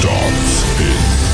Dance in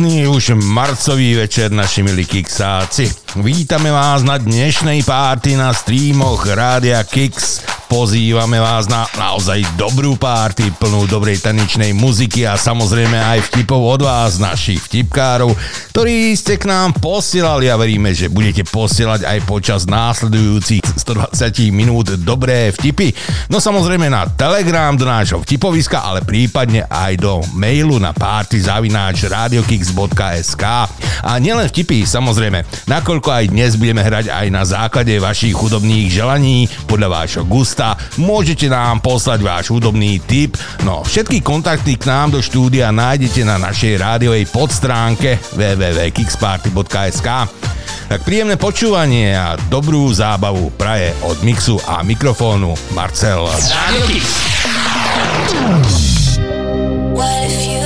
Krásny už marcový večer, naši milí Kiksáci. Vítame vás na dnešnej párty na streamoch Rádia Kix. Pozývame vás na naozaj dobrú párty, plnú dobrej tanečnej muziky a samozrejme aj vtipov od vás, našich vtipkárov, ktorí ste k nám posielali a veríme, že budete posielať aj počas následujúcich 120 minút dobré vtipy. No samozrejme na Telegram do nášho vtipoviska, ale prípadne aj do mailu na partyzavináč.radiokix.sk A nielen vtipy, samozrejme, nakoľko aj dnes budeme hrať aj na základe vašich hudobných želaní podľa vášho gusta, môžete nám poslať váš hudobný tip. No, všetky kontakty k nám do štúdia nájdete na našej rádiovej podstránke www.kixparty.sk tak príjemné počúvanie a dobrú zábavu praje od mixu a mikrofónu Marcel. Radio Kix. What if you've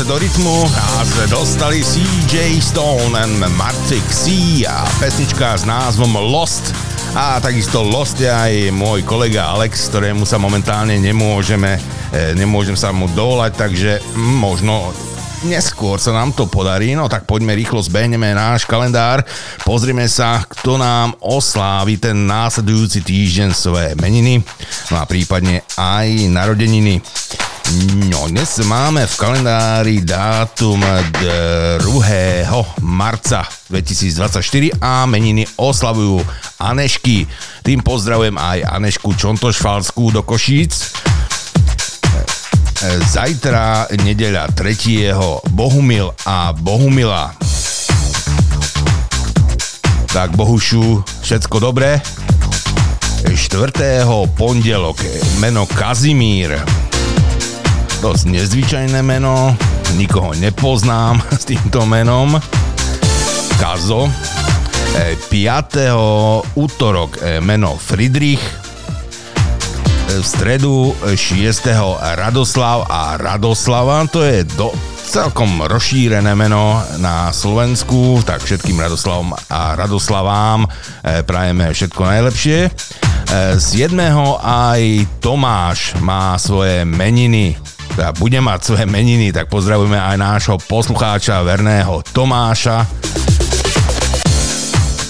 úvod do rytmu nás dostali CJ Stone and Martik C a pesnička s názvom Lost. A takisto Lost je aj môj kolega Alex, ktorému sa momentálne nemôžeme, e, nemôžem sa mu dovolať, takže možno neskôr sa nám to podarí, no tak poďme rýchlo zbehneme náš kalendár, pozrime sa, kto nám oslávi ten následujúci týždeň svoje meniny, no a prípadne aj narodeniny. No, dnes máme v kalendári dátum 2. marca 2024 a meniny oslavujú Anešky. Tým pozdravujem aj Anešku Čontošfalskú do Košíc. Zajtra nedeľa 3. Bohumil a Bohumila. Tak Bohušu, všetko dobré? 4. pondelok, meno Kazimír dosť nezvyčajné meno, nikoho nepoznám s týmto menom. Kazo. 5. E, útorok e, meno Friedrich. E, v stredu 6. Radoslav a Radoslava, to je do, celkom rozšírené meno na Slovensku, tak všetkým Radoslavom a Radoslavám prajeme všetko najlepšie. 7. aj Tomáš má svoje meniny teda bude mať svoje meniny, tak pozdravujeme aj nášho poslucháča verného Tomáša.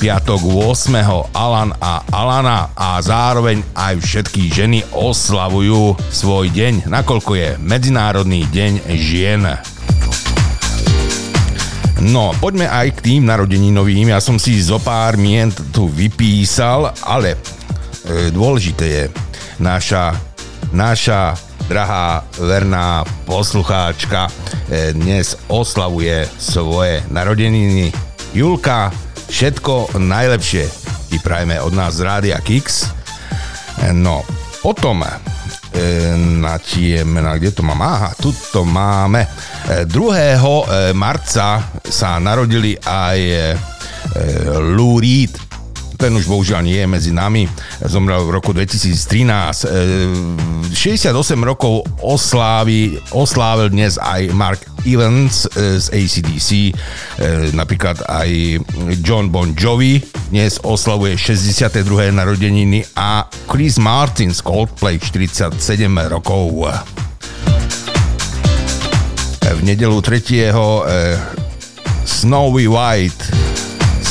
Piatok 8. Alan a Alana a zároveň aj všetky ženy oslavujú svoj deň, nakoľko je Medzinárodný deň žien. No, poďme aj k tým narodeninovým. Ja som si zo pár mien tu vypísal, ale e, dôležité je naša, naša drahá verná poslucháčka e, dnes oslavuje svoje narodeniny. Julka, všetko najlepšie ti prajme od nás z Rádia Kix. E, no, potom e, na mená, kde to mám? Aha, tu to máme. 2. marca sa narodili aj Lou Reed, ten už bohužiaľ nie je medzi nami, zomrel v roku 2013. 68 e, rokov oslávi, oslávil dnes aj Mark Evans e, z ACDC, e, napríklad aj John Bon Jovi dnes oslavuje 62. narodeniny a Chris Martin z Coldplay 47 rokov. V nedelu 3. Snowy White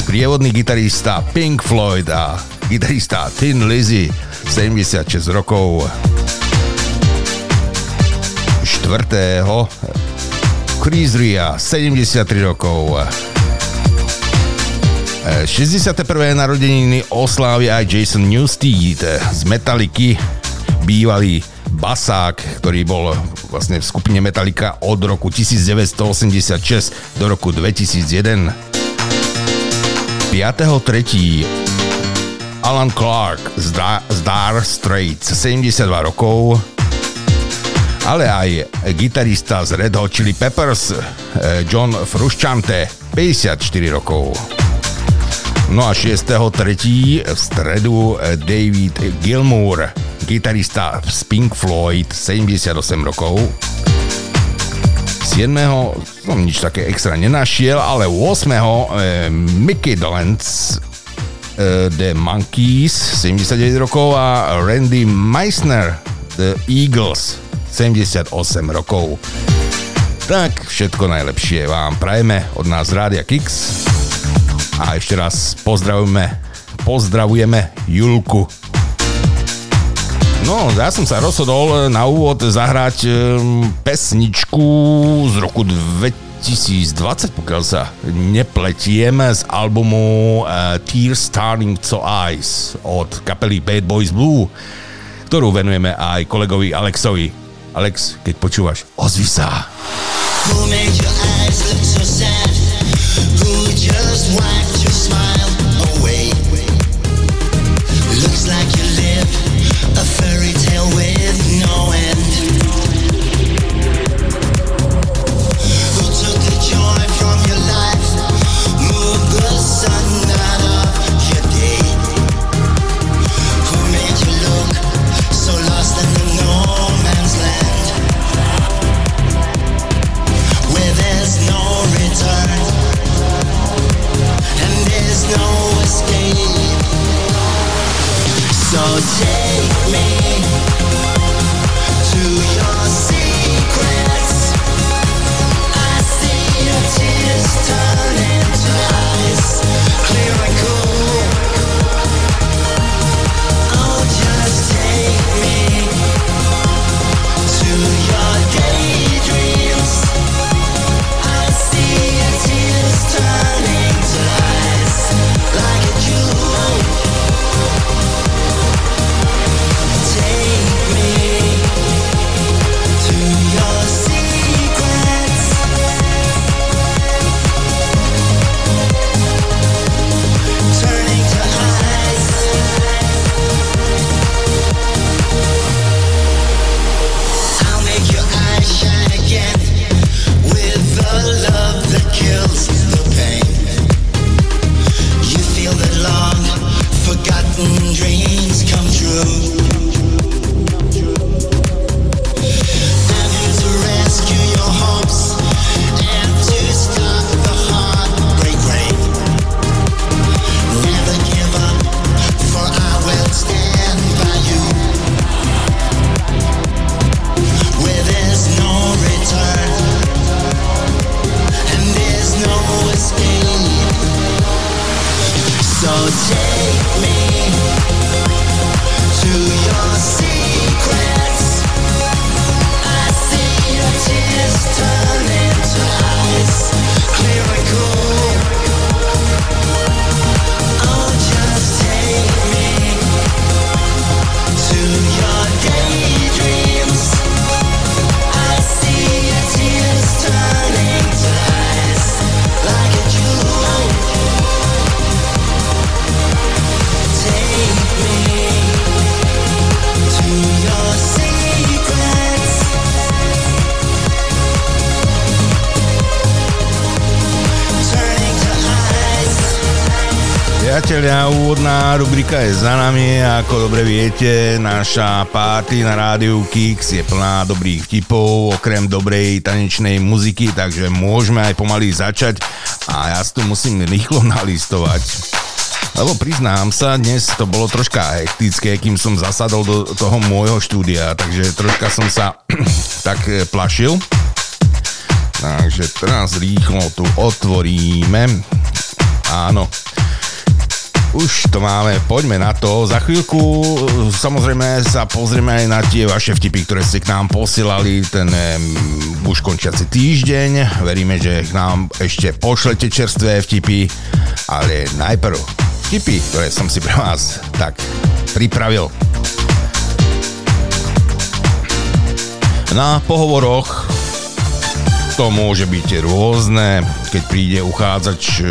sprievodný gitarista Pink Floyd a gitarista Tin Lizzy, 76 rokov. 4. Chris Ria, 73 rokov. 61. narodeniny oslávi aj Jason Newsted z Metallicy, bývalý basák, ktorý bol vlastne v skupine Metallica od roku 1986 do roku 2001. 5.3. Alan Clark z, Dar Straits, 72 rokov, ale aj gitarista z Red Hot Chili Peppers eh, John Frusciante, 54 rokov. No a 6.3. v stredu eh, David Gilmour, gitarista z Pink Floyd, 78 rokov. 7. som nič také extra nenašiel, ale 8. Eh, Mickey Dolenz eh, The Monkeys 79 rokov a Randy Meissner The Eagles 78 rokov. Tak všetko najlepšie vám prajeme od nás Rádia Kix a ešte raz pozdravujeme, pozdravujeme Julku No, ja som sa rozhodol na úvod zahrať um, pesničku z roku 2020, pokiaľ sa nepletiem, z albumu uh, Tears Starting to Eyes od kapely Bad Boys Blue, ktorú venujeme aj kolegovi Alexovi. Alex, keď počúvaš, ozvi sa. Who made your eyes look so sad? Who just wiped rubrika je za nami a ako dobre viete, naša party na rádiu Kix je plná dobrých vtipov, okrem dobrej tanečnej muziky, takže môžeme aj pomaly začať a ja si tu musím rýchlo nalistovať. Lebo priznám sa, dnes to bolo troška hektické, kým som zasadol do toho môjho štúdia, takže troška som sa tak eh, plašil. Takže teraz rýchlo tu otvoríme. Áno, už to máme, poďme na to. Za chvíľku samozrejme sa pozrieme aj na tie vaše vtipy, ktoré ste k nám posielali ten um, už končiaci týždeň. Veríme, že k nám ešte pošlete čerstvé vtipy, ale najprv vtipy, ktoré som si pre vás tak pripravil. Na pohovoroch to môže byť rôzne, keď príde uchádzač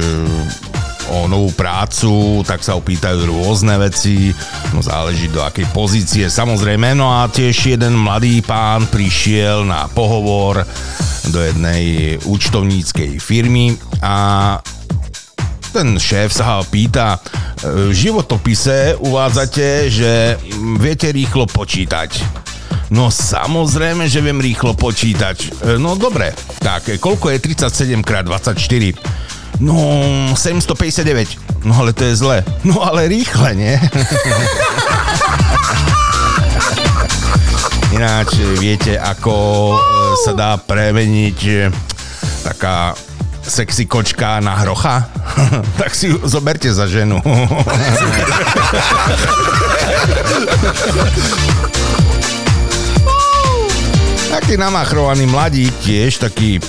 o novú prácu, tak sa opýtajú rôzne veci, no záleží do akej pozície samozrejme. No a tiež jeden mladý pán prišiel na pohovor do jednej účtovníckej firmy a ten šéf sa ho pýta, v životopise uvádzate, že viete rýchlo počítať. No samozrejme, že viem rýchlo počítať. No dobre, tak koľko je 37 x 24? No, 759. No ale to je zle. No ale rýchle, nie? Ináč viete, ako e, sa dá premeniť e, taká sexy kočka na hrocha? tak si ju zoberte za ženu. taký namachrovaný mladík tiež, taký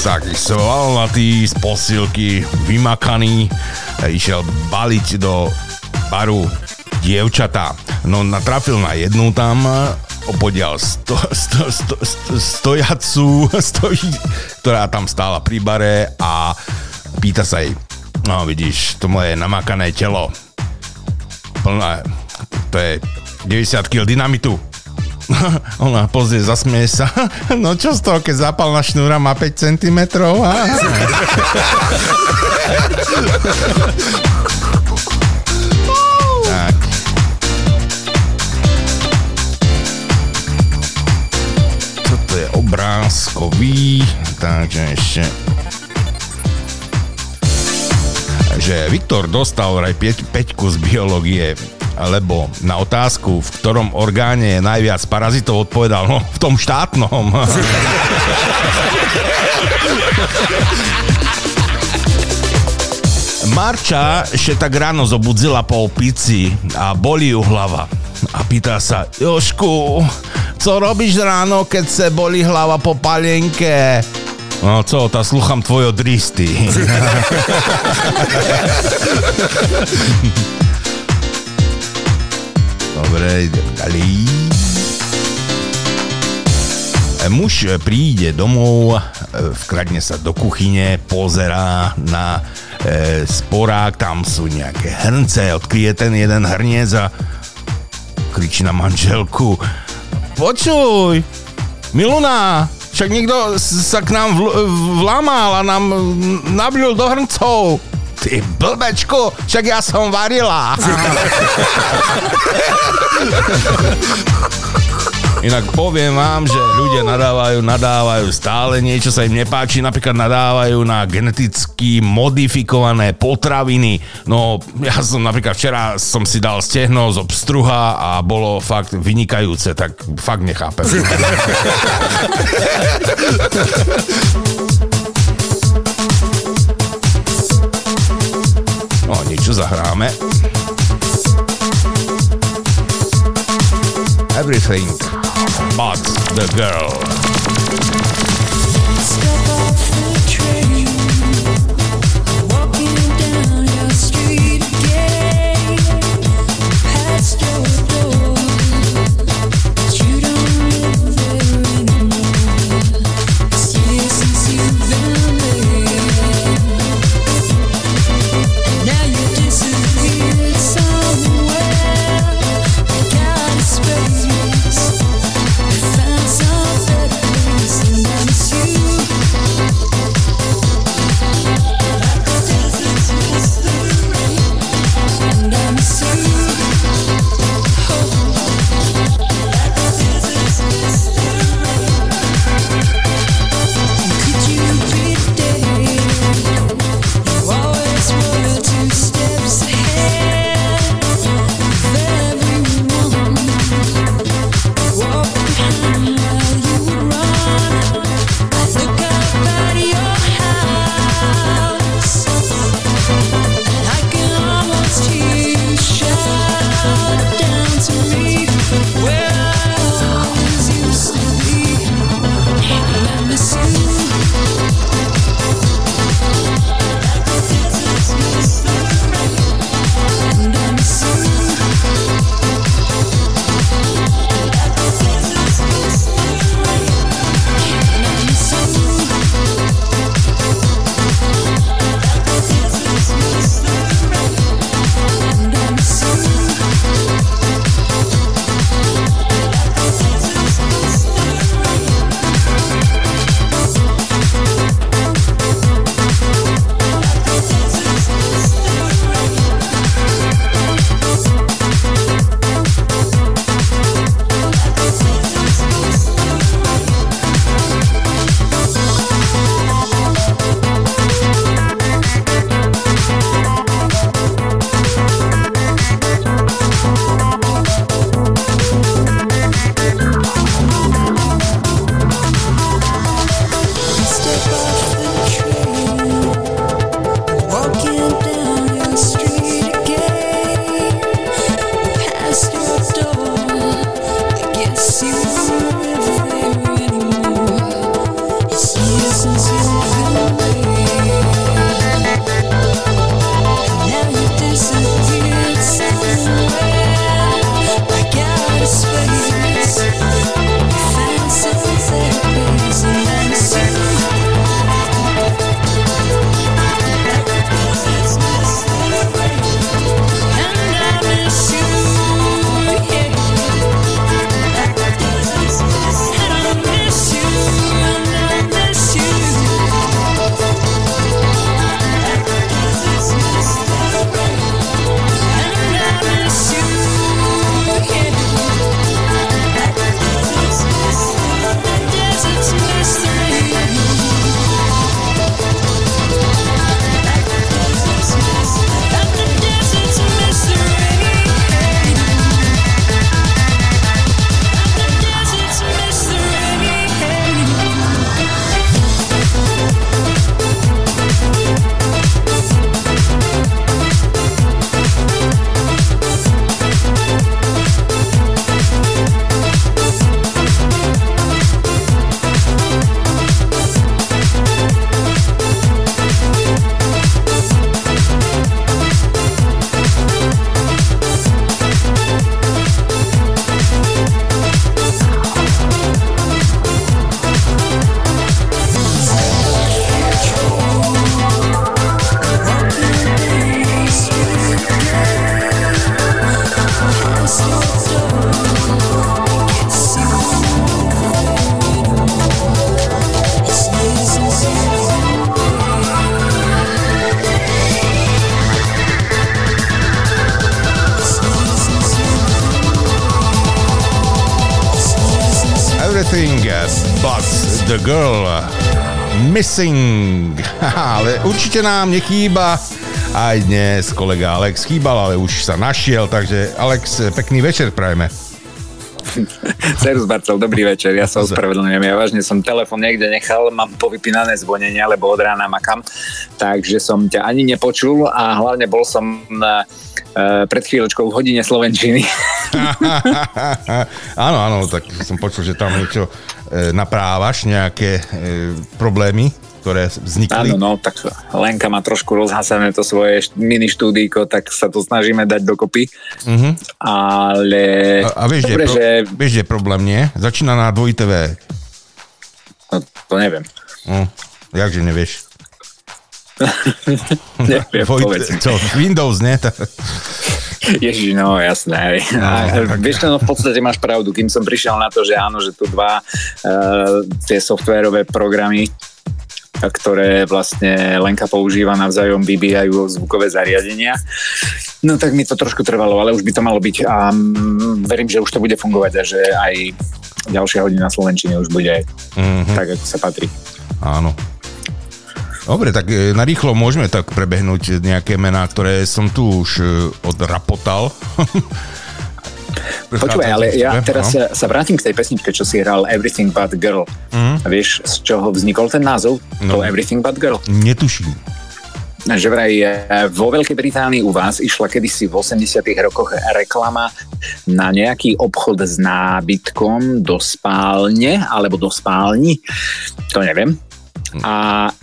taký svalnatý z posilky, vymakaný, išiel baliť do baru dievčatá. No natrafil na jednu tam, opodial sto, sto, sto, sto, stojacu, stojí, ktorá tam stála pri bare a pýta sa jej, no vidíš, to moje namakané telo, plné, to je 90 kg dynamitu, Ona pozrie, zasmie sa. No čo z toho, keď zápalná šnúra má 5 cm? tak. Toto je obrázkový, takže ešte že Viktor dostal vraj 5 z biológie lebo na otázku, v ktorom orgáne je najviac parazitov, odpovedal, no, v tom štátnom. Marča še tak ráno zobudzila po opici a boli ju hlava. A pýta sa, Jošku, co robíš ráno, keď se boli hlava po palienke? No co, tá slucham tvojo dristy. Dobre, ďalej. Muž príde domov, vkradne sa do kuchyne, pozerá na e, sporák, tam sú nejaké hrnce, odkryje ten jeden hrniec a kričí na manželku Počuj, Miluna, však niekto sa k nám vl- vlamal a nám nablil do hrncov. Ty blbečku, však ja som varila. Inak poviem vám, že ľudia nadávajú, nadávajú stále, niečo sa im nepáči, napríklad nadávajú na geneticky modifikované potraviny. No, ja som napríklad včera som si dal stehno z obstruha a bolo fakt vynikajúce, tak fakt nechápem. Zahráme. Everything but the girl. Missing. Ale určite nám nechýba aj dnes kolega Alex chýbal, ale už sa našiel, takže Alex, pekný večer prajeme. Serus Barcel, dobrý večer, ja sa ospravedlňujem, ja vážne som telefon niekde nechal, mám povypínané zvonenie, lebo od rána makam, takže som ťa ani nepočul a hlavne bol som na, uh, pred chvíľočkou v hodine Slovenčiny. áno, áno, tak som počul, že tam niečo e, naprávaš, nejaké e, problémy ktoré vznikli. Áno, no, tak Lenka má trošku rozhasané to svoje mini štúdíko, tak sa to snažíme dať dokopy. Uh-huh. Ale... A, a vieš, dobre, pro, že... vieš, je problém, nie? Začína na dvojité V. No, to neviem. No, jakže nevieš? neviem, Dvojité, povedz čo, Windows, nie? Ježiš, no jasné. No, a, vieš, no v podstate máš pravdu. Kým som prišiel na to, že áno, že tu dva uh, tie softwarové programy ktoré vlastne Lenka používa navzájom, vybíjajú zvukové zariadenia. No tak mi to trošku trvalo, ale už by to malo byť a mm, verím, že už to bude fungovať a že aj ďalšia hodina Slovenčiny už bude mm-hmm. tak, ako sa patrí. Áno. Dobre, tak e, narýchlo môžeme tak prebehnúť nejaké mená, ktoré som tu už e, odrapotal. Počúvaj, ale ja teraz sa, sa vrátim k tej pesničke, čo si hral Everything But Girl. Mm. Vieš, z čoho vznikol ten názov? No. To Everything But Girl. Netuším. Že vraj e, vo Veľkej Británii u vás išla kedysi v 80 rokoch reklama na nejaký obchod s nábytkom do spálne alebo do spálni. To neviem. A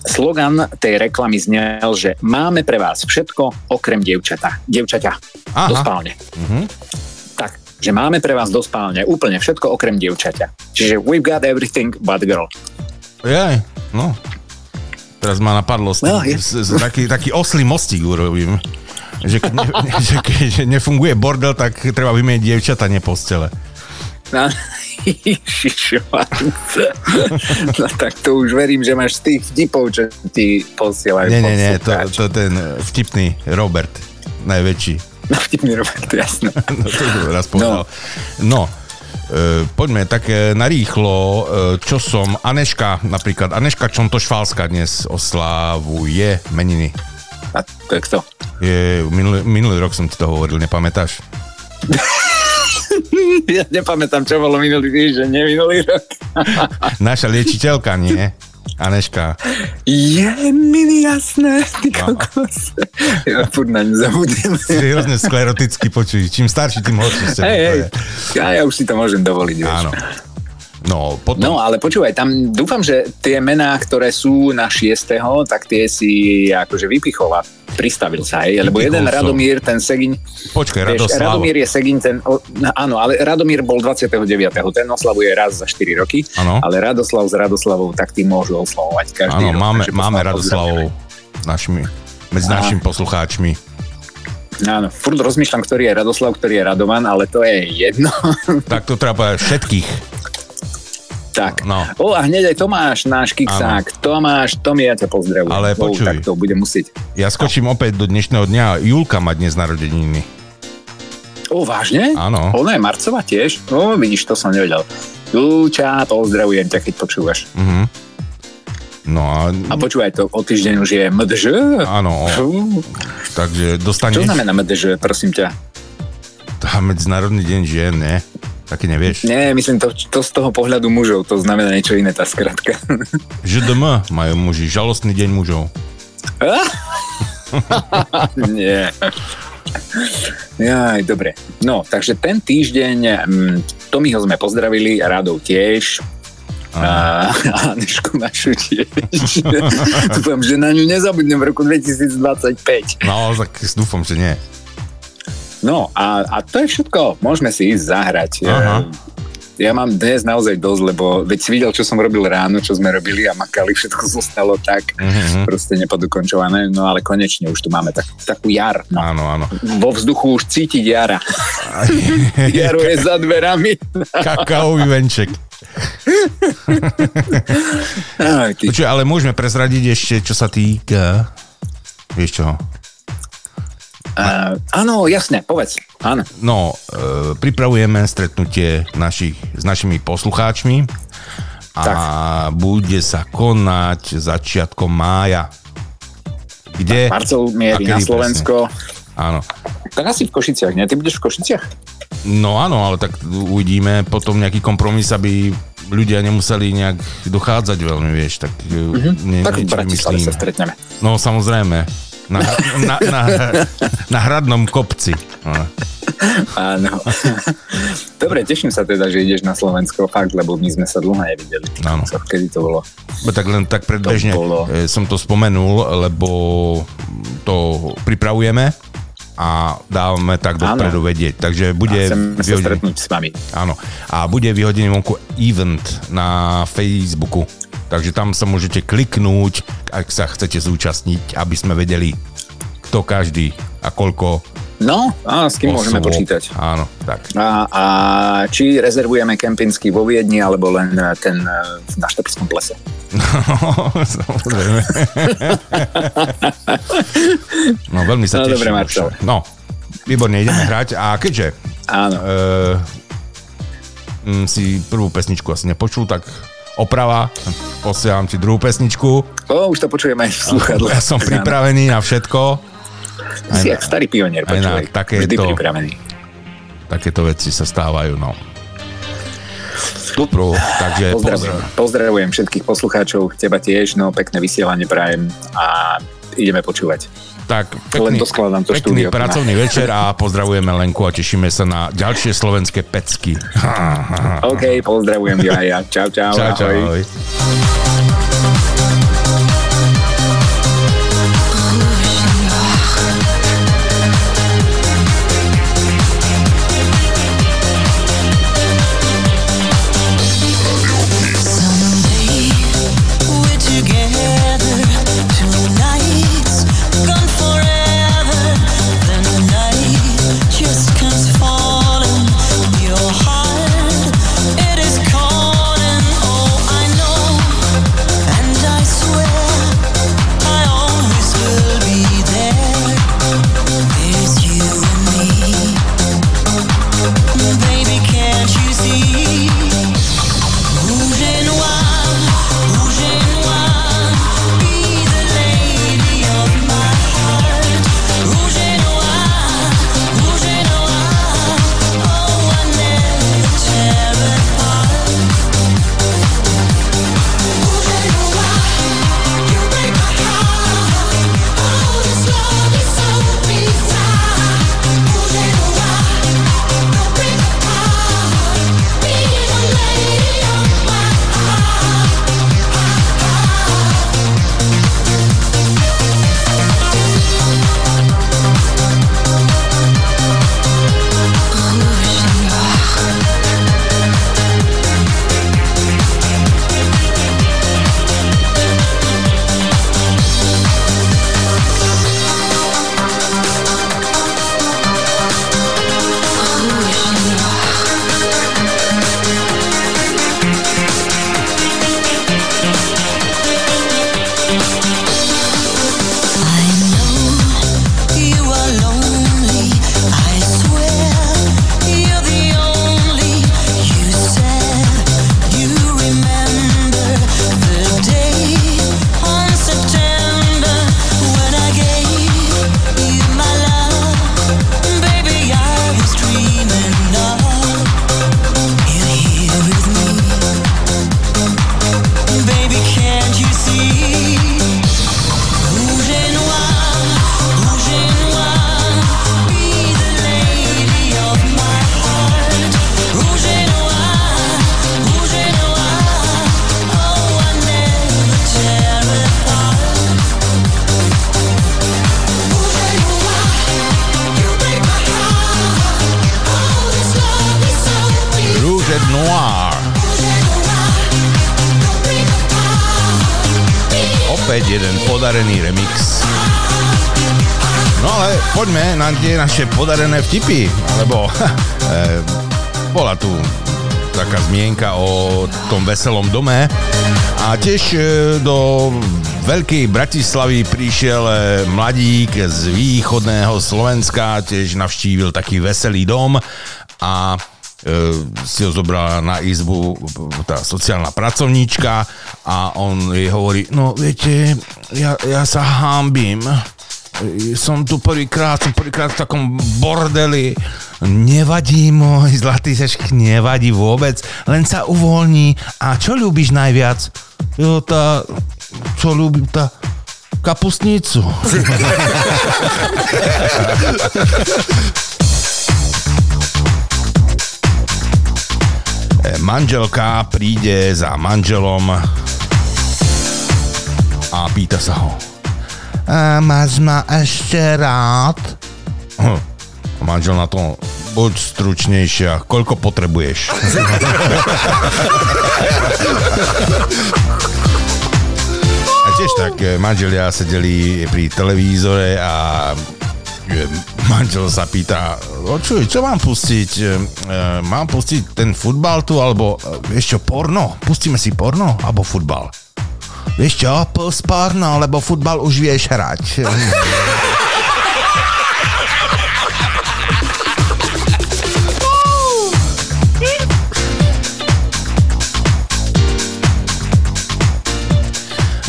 slogan tej reklamy znel, že máme pre vás všetko okrem dievčata. Dievčaťa. Aha. Do spálne. Mhm. Tak, že máme pre vás do spálne úplne všetko okrem dievčaťa. Čiže we've got everything but girl. Jaj, no. Teraz ma napadlo s tým, No, je- s, s, taký, taký oslý mostík urobím. Že keď, ne, že keď nefunguje bordel, tak treba vymeniť dievčata, nie postele. No, no tak to už verím, že máš z tých vtipov, čo ti posielajú. Nie, nie, nie, to, to ten vtipný Robert, najväčší. No, vtipný Robert, jasné. No to raz povedal. No, e, poďme tak e, narýchlo, e, čo som, Aneška, napríklad, Aneška Čontošfálska dnes oslávuje meniny. A to je kto? Je, minulý, minulý rok som ti to hovoril, nepamätáš? Ja nepamätám, čo bolo minulý týždeň, nie minulý rok. Naša liečiteľka, nie? Aneška. Je mi jasné, ty kokos. Ja furt na ňu zabudnem. Si hrozne skleroticky počuj. Čím starší, tým to hej, je. ja, ja už si to môžem dovoliť. Vieš. No, potom... No, ale počúvaj, tam dúfam, že tie mená, ktoré sú na 6. tak tie si akože vypichol a pristavil sa, hej? Lebo jeden som. Radomír, ten Segin... Počkaj, Vieš, Radoslav. Radomír je Segin, ten... No, áno, ale Radomír bol 29. Ten oslavuje raz za 4 roky, Áno. ale Radoslav s Radoslavou, tak tí môžu oslavovať každý Áno, máme, máme Radoslavov našimi, medzi Á. našimi poslucháčmi. Áno, furt rozmýšľam, ktorý je Radoslav, ktorý je Radovan, ale to je jedno. Tak to treba všetkých. Tak. No. O, a hneď aj Tomáš, náš kiksák. Tomáš, Tomi, ja ťa pozdravujem. Ale O, počuj. tak to bude musieť. Ja skočím opäť do dnešného dňa. Julka má dnes narodeniny. O, vážne? Áno. Ona je Marcova tiež? No, vidíš, to som nevedel. Julča, pozdravujem ťa, keď počúvaš. Mhm. No a, A počúvaj, to o týždeň už je MDŽ. áno, Fú. takže Čo dostaneš znamená MDŽ, prosím ťa? tá Medzinárodný deň žien, nie? Taky nevieš? Nie, myslím to, to z toho pohľadu mužov, to znamená niečo iné, tá skratka. ŽDM majú muži, žalostný deň mužov. Nie. Jaj, dobre. No, takže ten týždeň mm, Tomiho sme pozdravili, Radov tiež. A Anešku našu tiež. Dúfam, že na ňu nezabudnem v roku 2025. No, tak dúfam, že nie. No a, a to je všetko. Môžeme si ísť zahrať. Aha. Ja mám dnes naozaj dosť, lebo veď si videl, čo som robil ráno, čo sme robili a makali, všetko zostalo tak Mhm. proste nepodokončované, no ale konečne už tu máme tak, takú jar. No. Áno, áno. Vo vzduchu už cítiť jara. Jaro je za dverami. Kakaový venček. Počuj, ale môžeme prezradiť ešte, čo sa týka... Vieš čo? Uh, áno, jasne, povedz. Áno. No, e, pripravujeme stretnutie našich, s našimi poslucháčmi a bude sa konať začiatkom mája. Kde? Marcel mierí na Slovensko. Áno. Tak asi v Košiciach, nie? Ty budeš v Košiciach? No áno, ale tak uvidíme potom nejaký kompromis, aby ľudia nemuseli nejak dochádzať veľmi, vieš, tak mm-hmm. ne. Tak v Bratislave sa stretneme. No samozrejme. Na, na, na, na hradnom kopci. No. Áno. Dobre, teším sa teda, že ideš na Slovensko, fakt, lebo my sme sa dlho nevideli. Áno. Kedy to bolo? Bo tak len tak predbežne To bolo- e, som to spomenul, lebo to pripravujeme a dávame tak dopredu vedieť. Takže A bude chceme sa stretnúť s vami. áno, a bude vyhodený vonku event na Facebooku. Takže tam sa môžete kliknúť, ak sa chcete zúčastniť, aby sme vedeli, kto každý a koľko No, a s kým môžeme osôb. počítať. Áno, tak. A, a či rezervujeme kempinsky vo Viedni, alebo len eh, ten eh, na Štrbskom plese. Samozrejme. no veľmi sa No, teším. dobre, Marcel. No, výborne, ideme hrať a keďže Áno. mm, si prvú pesničku asi nepočul, tak oprava, posielam ti druhú pesničku. O, už to počujeme aj v sluchadle. Ja som pripravený na všetko. Ty si jak starý pionier, aj na počúvaj. Vždy pripravený. Takéto veci sa stávajú, no. Dobro, takže Pozdravujem, pozdrav. pozdravujem všetkých poslucháčov, teba tiež, no pekné vysielanie prajem a ideme počúvať. Tak, Len pekný, doskladám to pekný štúdio. pracovný večer a pozdravujeme Lenku a tešíme sa na ďalšie slovenské pecky. OK, pozdravujem ja. Čau, čau. Čau, čau. ahoj. ahoj. Poďme na tie naše podarené vtipy, lebo eh, bola tu taká zmienka o tom veselom dome. A tiež eh, do Veľkej Bratislavy prišiel eh, mladík z východného Slovenska, tiež navštívil taký veselý dom a si ho zobrala na izbu tá sociálna pracovníčka a on jej hovorí, no viete, ja, ja sa hámbim, som tu prvýkrát, som prvýkrát v takom bordeli. Nevadí, môj zlatý sešk, nevadí vôbec, len sa uvoľní. A čo ľúbiš najviac? Jo, tá, čo ľúbim, tá kapustnicu. Manželka príde za manželom a pýta sa ho. A máš ma ešte rád? Hm. Manžel na to, buď stručnejšia, koľko potrebuješ? A tiež tak, e, manželia sedeli pri televízore a e, manžel sa pýta, o čo, mám pustiť? E, e, mám pustiť ten futbal tu, alebo e, čo, porno? Pustíme si porno, alebo futbal? Vieš čo, pust porno, lebo futbal už vieš hrať.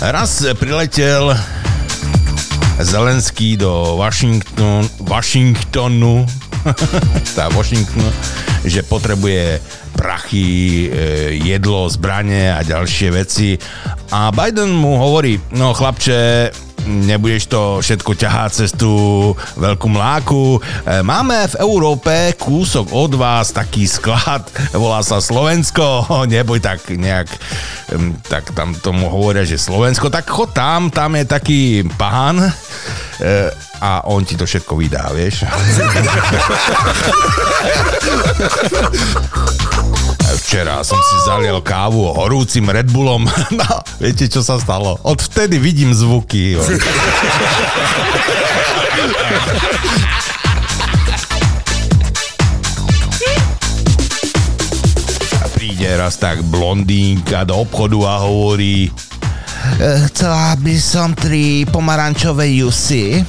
Raz priletel Zelenský do Washington, Washingtonu, tá Washingtonu, že potrebuje prachy, e, jedlo, zbranie a ďalšie veci. A Biden mu hovorí, no chlapče, nebudeš to všetko ťahať cez tú veľkú mláku. E, Máme v Európe kúsok od vás taký sklad, volá sa Slovensko, neboj tak nejak, tak tam tomu hovoria, že Slovensko, tak chod tam, tam je taký pán e, a on ti to všetko vydá, vieš. Včera som si zaliel kávu horúcim Red Bullom. No, viete, čo sa stalo? Odvtedy vidím zvuky. príde raz tak blondínka do obchodu a hovorí "E, Chcela by som tri pomarančové jusy.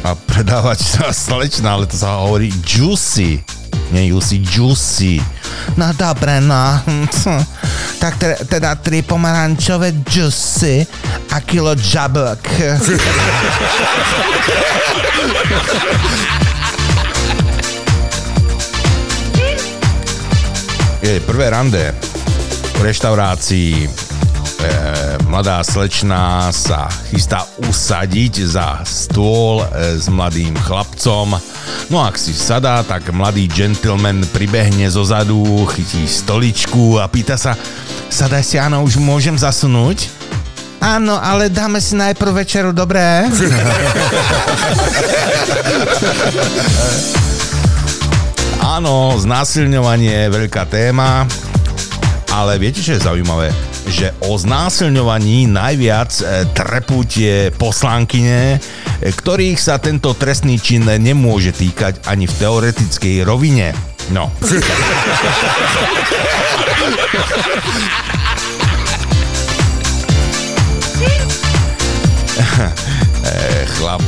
A predávač sa slečná, ale to sa hovorí juicy. Nie juicy, juicy. No dobre, no. Tak te- teda tri pomarančové juicy a kilo jablk. Je prvé rande v reštaurácii mladá slečná sa chystá usadiť za stôl e, s mladým chlapcom. No a ak si sadá, tak mladý gentleman pribehne zo zadu, chytí stoličku a pýta sa, sadaj si, áno, už môžem zasunúť? Áno, ale dáme si najprv večeru, dobré? Áno, znásilňovanie je veľká téma, ale viete, čo je zaujímavé? Že o znásilňovaní najviac e, trepú tie poslankyne, e, ktorých sa tento trestný čin nemôže týkať ani v teoretickej rovine. No. Eh, Chlap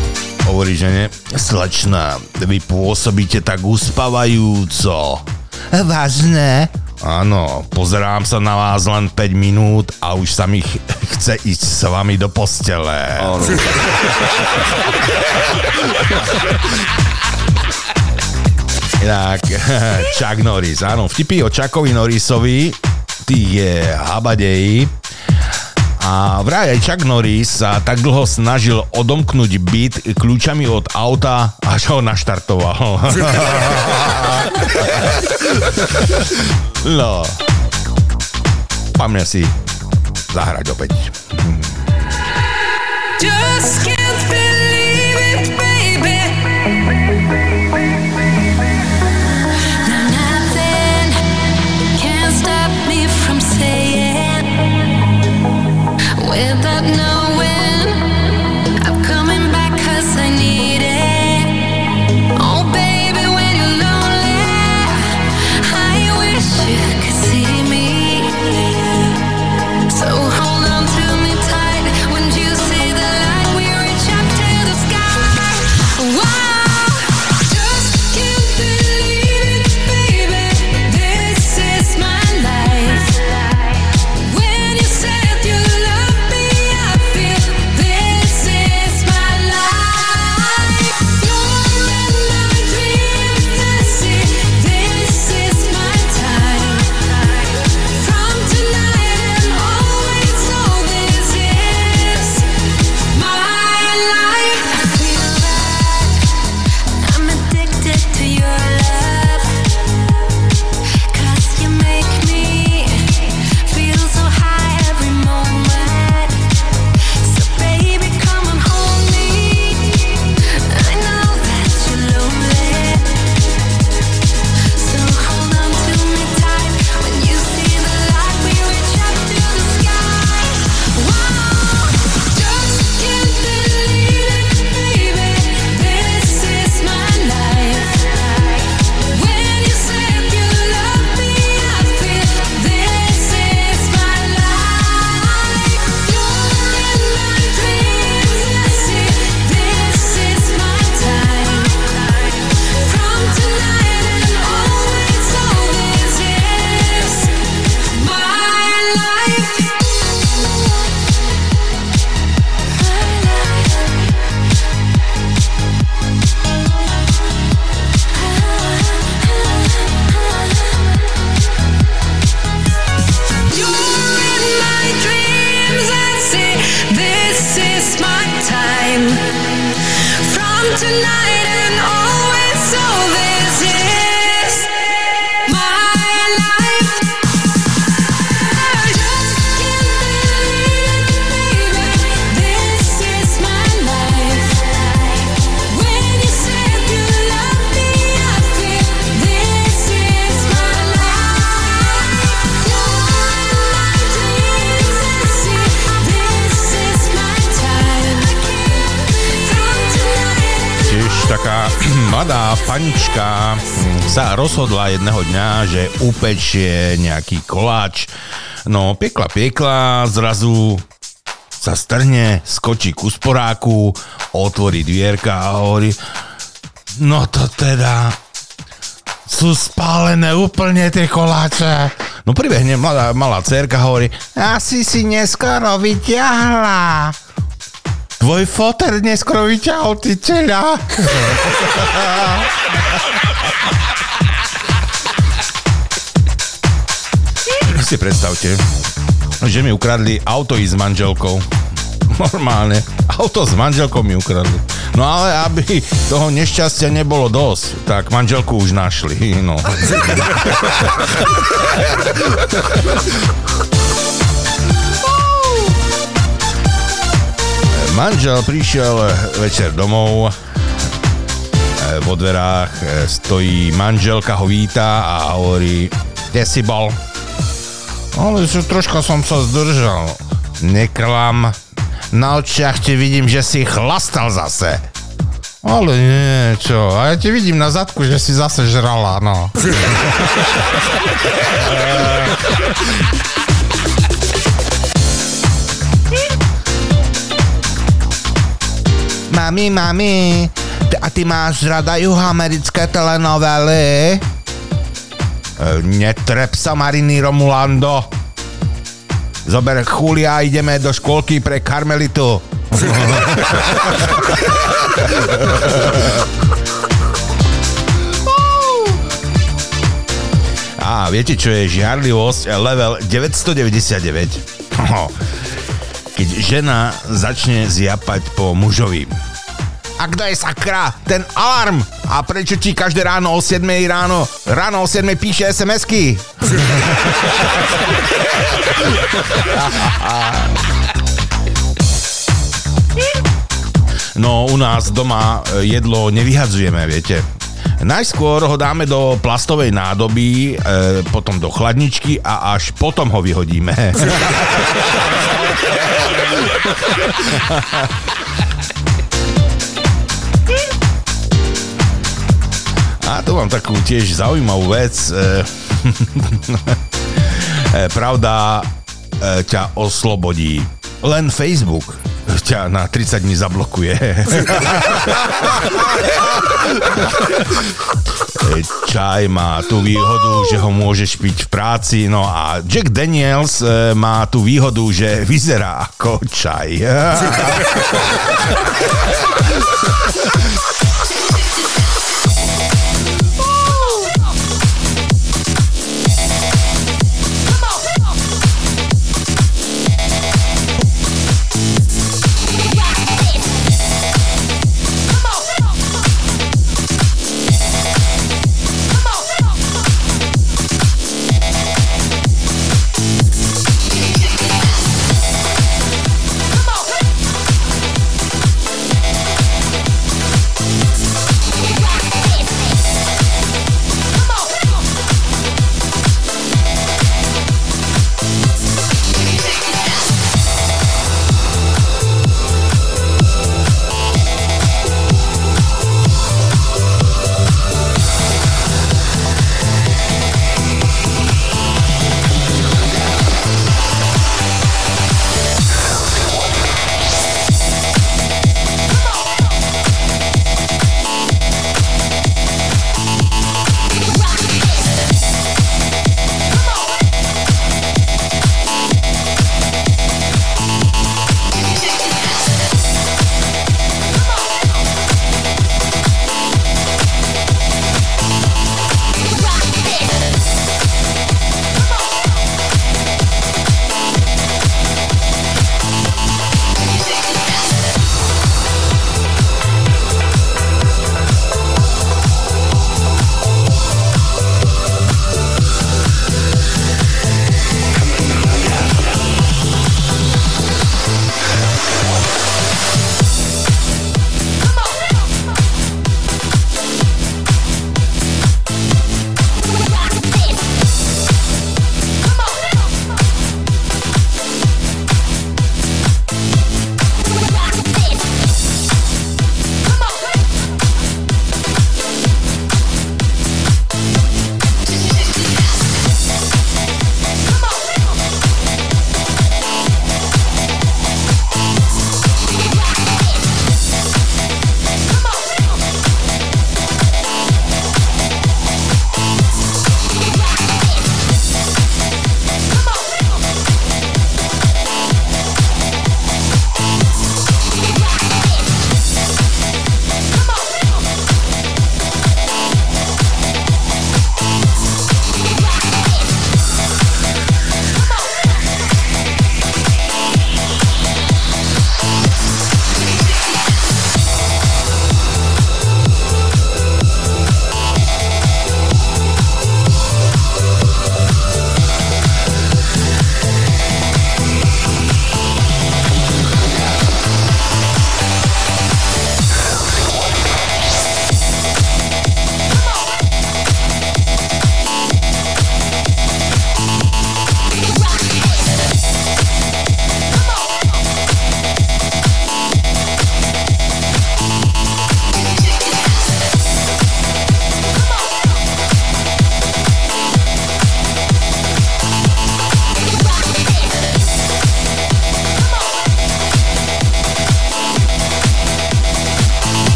hovorí, že ne? Slečná, vy pôsobíte tak uspávajúco. Vážne? Áno, pozerám sa na vás len 5 minút a už sa mi ch- chce ísť s vami do postele. Áno. Inak, Chuck Norris, áno, vtipy o Chuckovi Norrisovi, tých je habadej. A vraj aj Chuck Norris sa tak dlho snažil odomknúť byt kľúčami od auta, až ho naštartoval. no. Pamäť si zahrať opäť. Just can't believe sa rozhodla jedného dňa, že upečie nejaký koláč. No, piekla, piekla, zrazu sa strhne, skočí ku sporáku, otvorí dvierka a hovorí no to teda sú spálené úplne tie koláče. No pribehne mladá, malá cerka hovorí asi si neskoro vyťahla. Tvoj foter neskoro vyťahol, ty čeľa. si predstavte, že mi ukradli auto i s manželkou. Normálne. Auto s manželkou mi ukradli. No ale aby toho nešťastia nebolo dosť, tak manželku už našli. No. Manžel prišiel večer domov, E, vo dverách e, stojí manželka, ho víta a hovorí, kde si bol? Ale že troška som sa zdržal. Neklam. Na očiach ti vidím, že si chlastal zase. Ale nie, čo, a ja ti vidím na zadku, že si zase žrala, no. Mami, mami, a ty máš rada juhoamerické telenovely? Netrep sa, Mariny Romulando. Zober Julia a ideme do škôlky pre Karmelitu. A viete, čo je žiarlivosť? Level 999. Keď žena začne zjapať po mužovi. A kto je sakra? Ten alarm! A prečo ti každé ráno o 7 ráno, ráno o 7 píše SMS-ky? No, u nás doma e, jedlo nevyhadzujeme, viete. Najskôr ho dáme do plastovej nádoby, e, potom do chladničky a až potom ho vyhodíme. A tu mám takú tiež zaujímavú vec. E, e, Pravda e, ťa oslobodí. Len Facebook ťa na 30 dní zablokuje. Čaj má tú výhodu, že ho môžeš piť v práci, no a Jack Daniels má tú výhodu, že vyzerá ako čaj.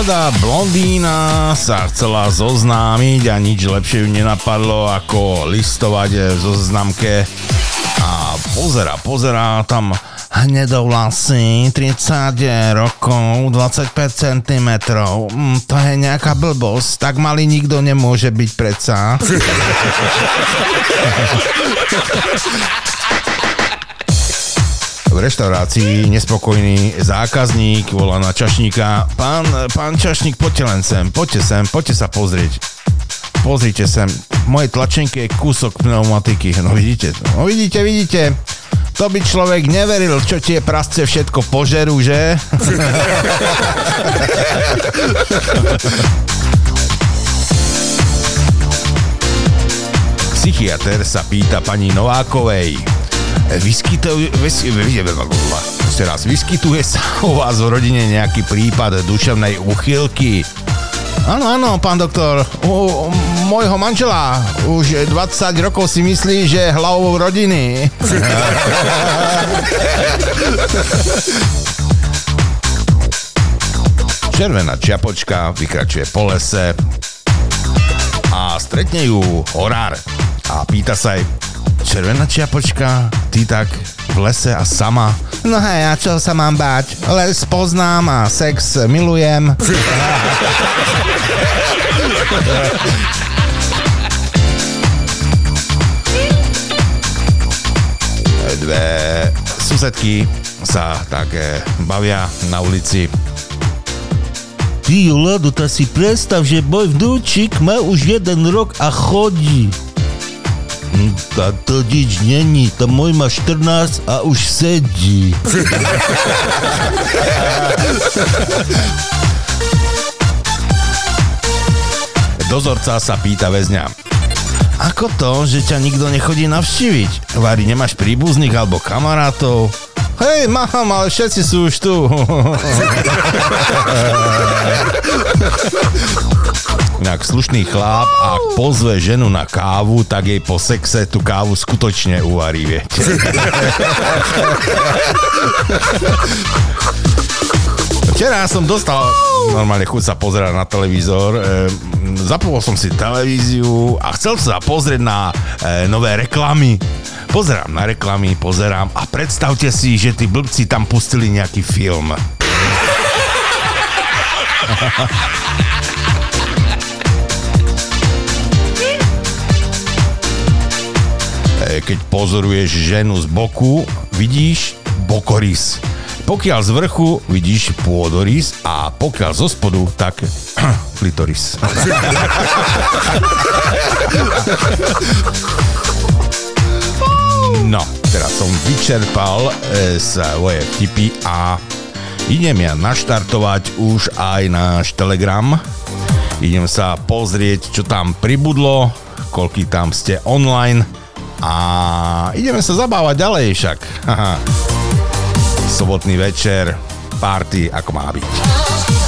Mladá blondína sa chcela zoznámiť a nič lepšie ju nenapadlo ako listovať v zoznamke a pozera, pozera tam hnedovlasy, 30 rokov, 25 cm. Mm, to je nejaká blbosť, tak malý nikto nemôže byť predsa. Reštaurácii nespokojný zákazník volá na čašníka Pán, pán čašník, poďte len sem, poďte sem, poďte sa pozrieť. Pozrite sem, v mojej tlačenke je kúsok pneumatiky. No vidíte, no vidíte, vidíte. To by človek neveril, čo tie prasce všetko požerú, že? Psychiatr sa pýta pani Novákovej. Vyskytuje, vys, vyskytuje sa u vás v rodine nejaký prípad duševnej uchylky? Áno, áno, pán doktor. U môjho manžela už 20 rokov si myslí, že je hlavou rodiny. Červená čiapočka vykračuje po lese a stretne ju horár a pýta sa jej, červená čiapočka, ty tak v lese a sama? No hej, a čo sa mám báť? Les poznám a sex milujem. Dve susedky sa tak eh, bavia na ulici. Ty, Lado, to si predstav, že môj vnúčik má už jeden rok a chodí. A to nič není, to môj má 14 a už sedí. Dozorca sa pýta väzňa. Ako to, že ťa nikto nechodí navštíviť? Vári, nemáš príbuzných alebo kamarátov? Hej, mám, ale všetci sú už tu. Inak slušný chlap, ak pozve ženu na kávu, tak jej po sexe tú kávu skutočne uvarí, viete. Včera som dostal normálne chuť sa pozerať na televízor. E, zapol som si televíziu a chcel sa pozrieť na e, nové reklamy. Pozerám na reklamy, pozerám a predstavte si, že tí blbci tam pustili nejaký film. Keď pozoruješ ženu z boku, vidíš bokorys. Pokiaľ z vrchu vidíš pôdorys a pokiaľ zo spodu, tak klitoris. No, teraz som vyčerpal e, svoje vtipy a idem ja naštartovať už aj náš Telegram. Idem sa pozrieť, čo tam pribudlo, koľký tam ste online a ideme sa zabávať ďalej však. Sobotný večer, party ako má byť.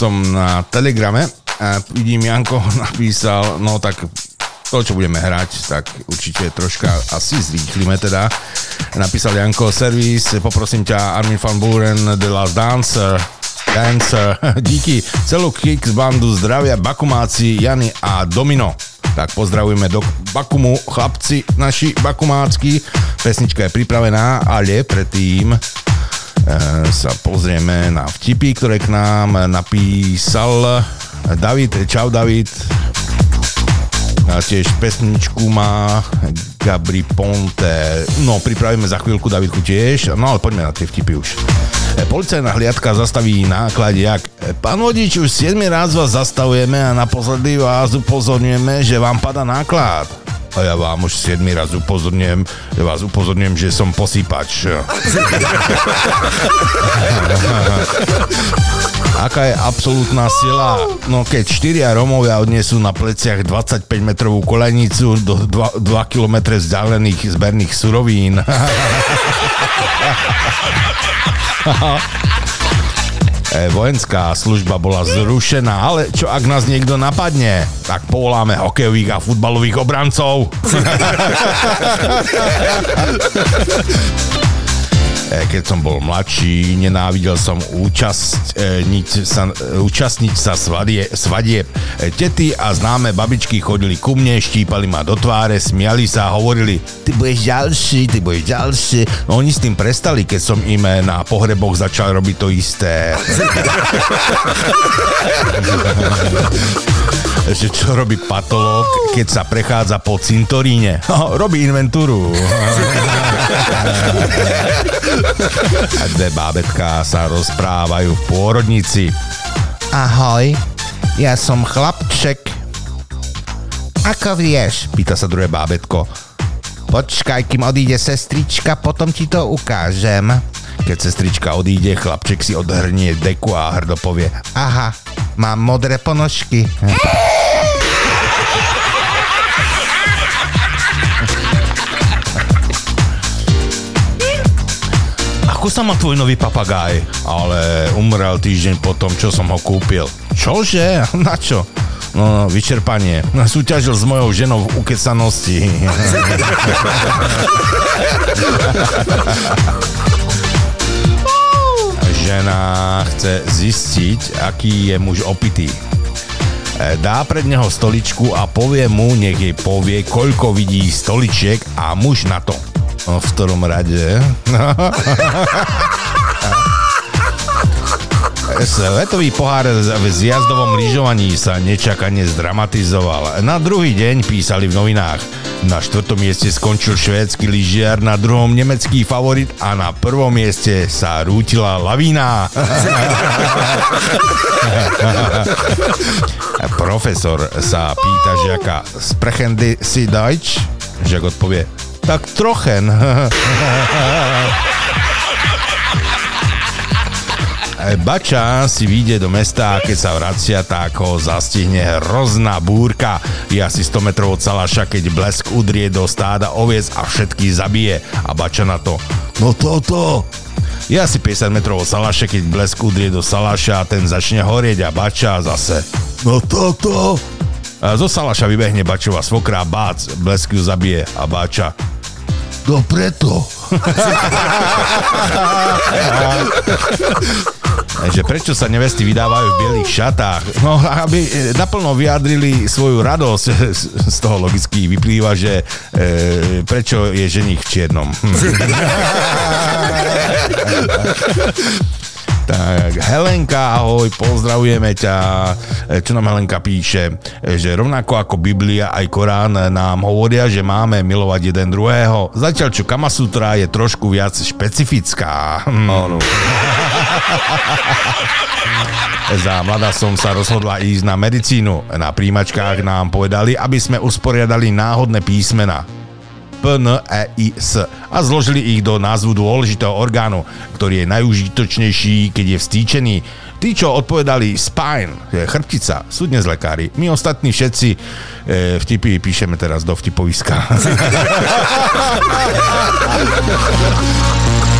Som na Telegrame a vidím, Janko napísal, no tak to, čo budeme hrať, tak určite troška asi zrýchlime teda. Napísal Janko servis, poprosím ťa Armin van Buren, The Last Dancer, Dancer, díky celú Kicks bandu zdravia Bakumáci, Jany a Domino. Tak pozdravujeme do Bakumu, chlapci naši bakumácky. Pesnička je pripravená, ale predtým sa pozrieme na vtipy, ktoré k nám napísal David. Čau David. A tiež pesničku má Gabri Ponte. No, pripravíme za chvíľku Davidku tiež. No, ale poďme na tie vtipy už. E, Policajná hliadka zastaví náklad jak Pán vodič, už 7 raz vás zastavujeme a naposledy vás upozorňujeme, že vám pada náklad. A ja vám už 7 raz upozorňujem, ja vás upozorňujem, že som posýpač. Aká je absolútna sila? No keď štyria Romovia odnesú na pleciach 25 metrovú kolenicu do 2, 2 km vzdialených zberných surovín. E, vojenská služba bola zrušená, ale čo ak nás niekto napadne, tak povoláme hokejových a futbalových obrancov. E, keď som bol mladší, nenávidel som účastniť sa, účastniť sa svadie, svadieb. E, Tety a známe babičky chodili ku mne, štípali ma do tváre, smiali sa a hovorili, ty budeš ďalší, ty budeš ďalší. No oni s tým prestali, keď som im na pohreboch začal robiť to isté. že čo robí patológ, keď sa prechádza po cintoríne? Robí inventúru. A dve bábetka sa rozprávajú v pôrodnici. Ahoj, ja som chlapček. Ako vieš? Pýta sa druhé bábetko. Počkaj, kým odíde sestrička, potom ti to ukážem. Keď sestrička odíde, chlapček si odhrnie deku a hrdo povie Aha, mám modré ponožky. Ako sa má tvoj nový papagaj? Ale umrel týždeň po tom, čo som ho kúpil. Čože? Na čo? No, no, vyčerpanie. Súťažil s mojou ženou v ukecanosti. Žena chce zistiť, aký je muž opitý. E, Dá pred neho stoličku a povie mu, nech jej povie, koľko vidí stoličiek a muž na to. No, v ktorom rade? Svetový pohár v zjazdovom lyžovaní sa nečakane zdramatizoval. Na druhý deň písali v novinách. Na štvrtom mieste skončil švédsky lyžiar, na druhom nemecký favorit a na prvom mieste sa rútila lavína. Profesor sa pýta žiaka, sprechen si Deutsch? Žiak odpovie, tak trochen. Bača si vyjde do mesta a keď sa vracia, tak ho zastihne hrozná búrka. Je asi 100 metrov od Salaša, keď blesk udrie do stáda oviec a všetky zabije. A Bača na to, no toto, je asi 50 metrov od Salaše, keď blesk udrie do Salaša a ten začne horieť a Bača zase, no toto. Zo Salaša vybehne Bačova svokra a bác, blesk ju zabije a Bača, no preto. že prečo sa nevesty vydávajú v bielých šatách? No, aby naplno vyjadrili svoju radosť, z toho logicky vyplýva, že e, prečo je ženich v čiernom. Tak, Helenka, ahoj, pozdravujeme ťa. E, Čo nám Helenka píše? E, Že rovnako ako Biblia aj Korán nám hovoria, že máme milovať jeden druhého. Zatiaľ čo Kamasutra je trošku viac špecifická. Áno. Za mladá som sa rozhodla ísť na medicínu. Na príjimačkách nám povedali, aby sme usporiadali náhodné písmena. P, N, E, I, S a zložili ich do názvu dôležitého orgánu, ktorý je najužitočnejší, keď je vstýčený. Tí, čo odpovedali spine, chrbtica, sú dnes lekári. My ostatní všetci e, vtipy píšeme teraz do vtipoviska.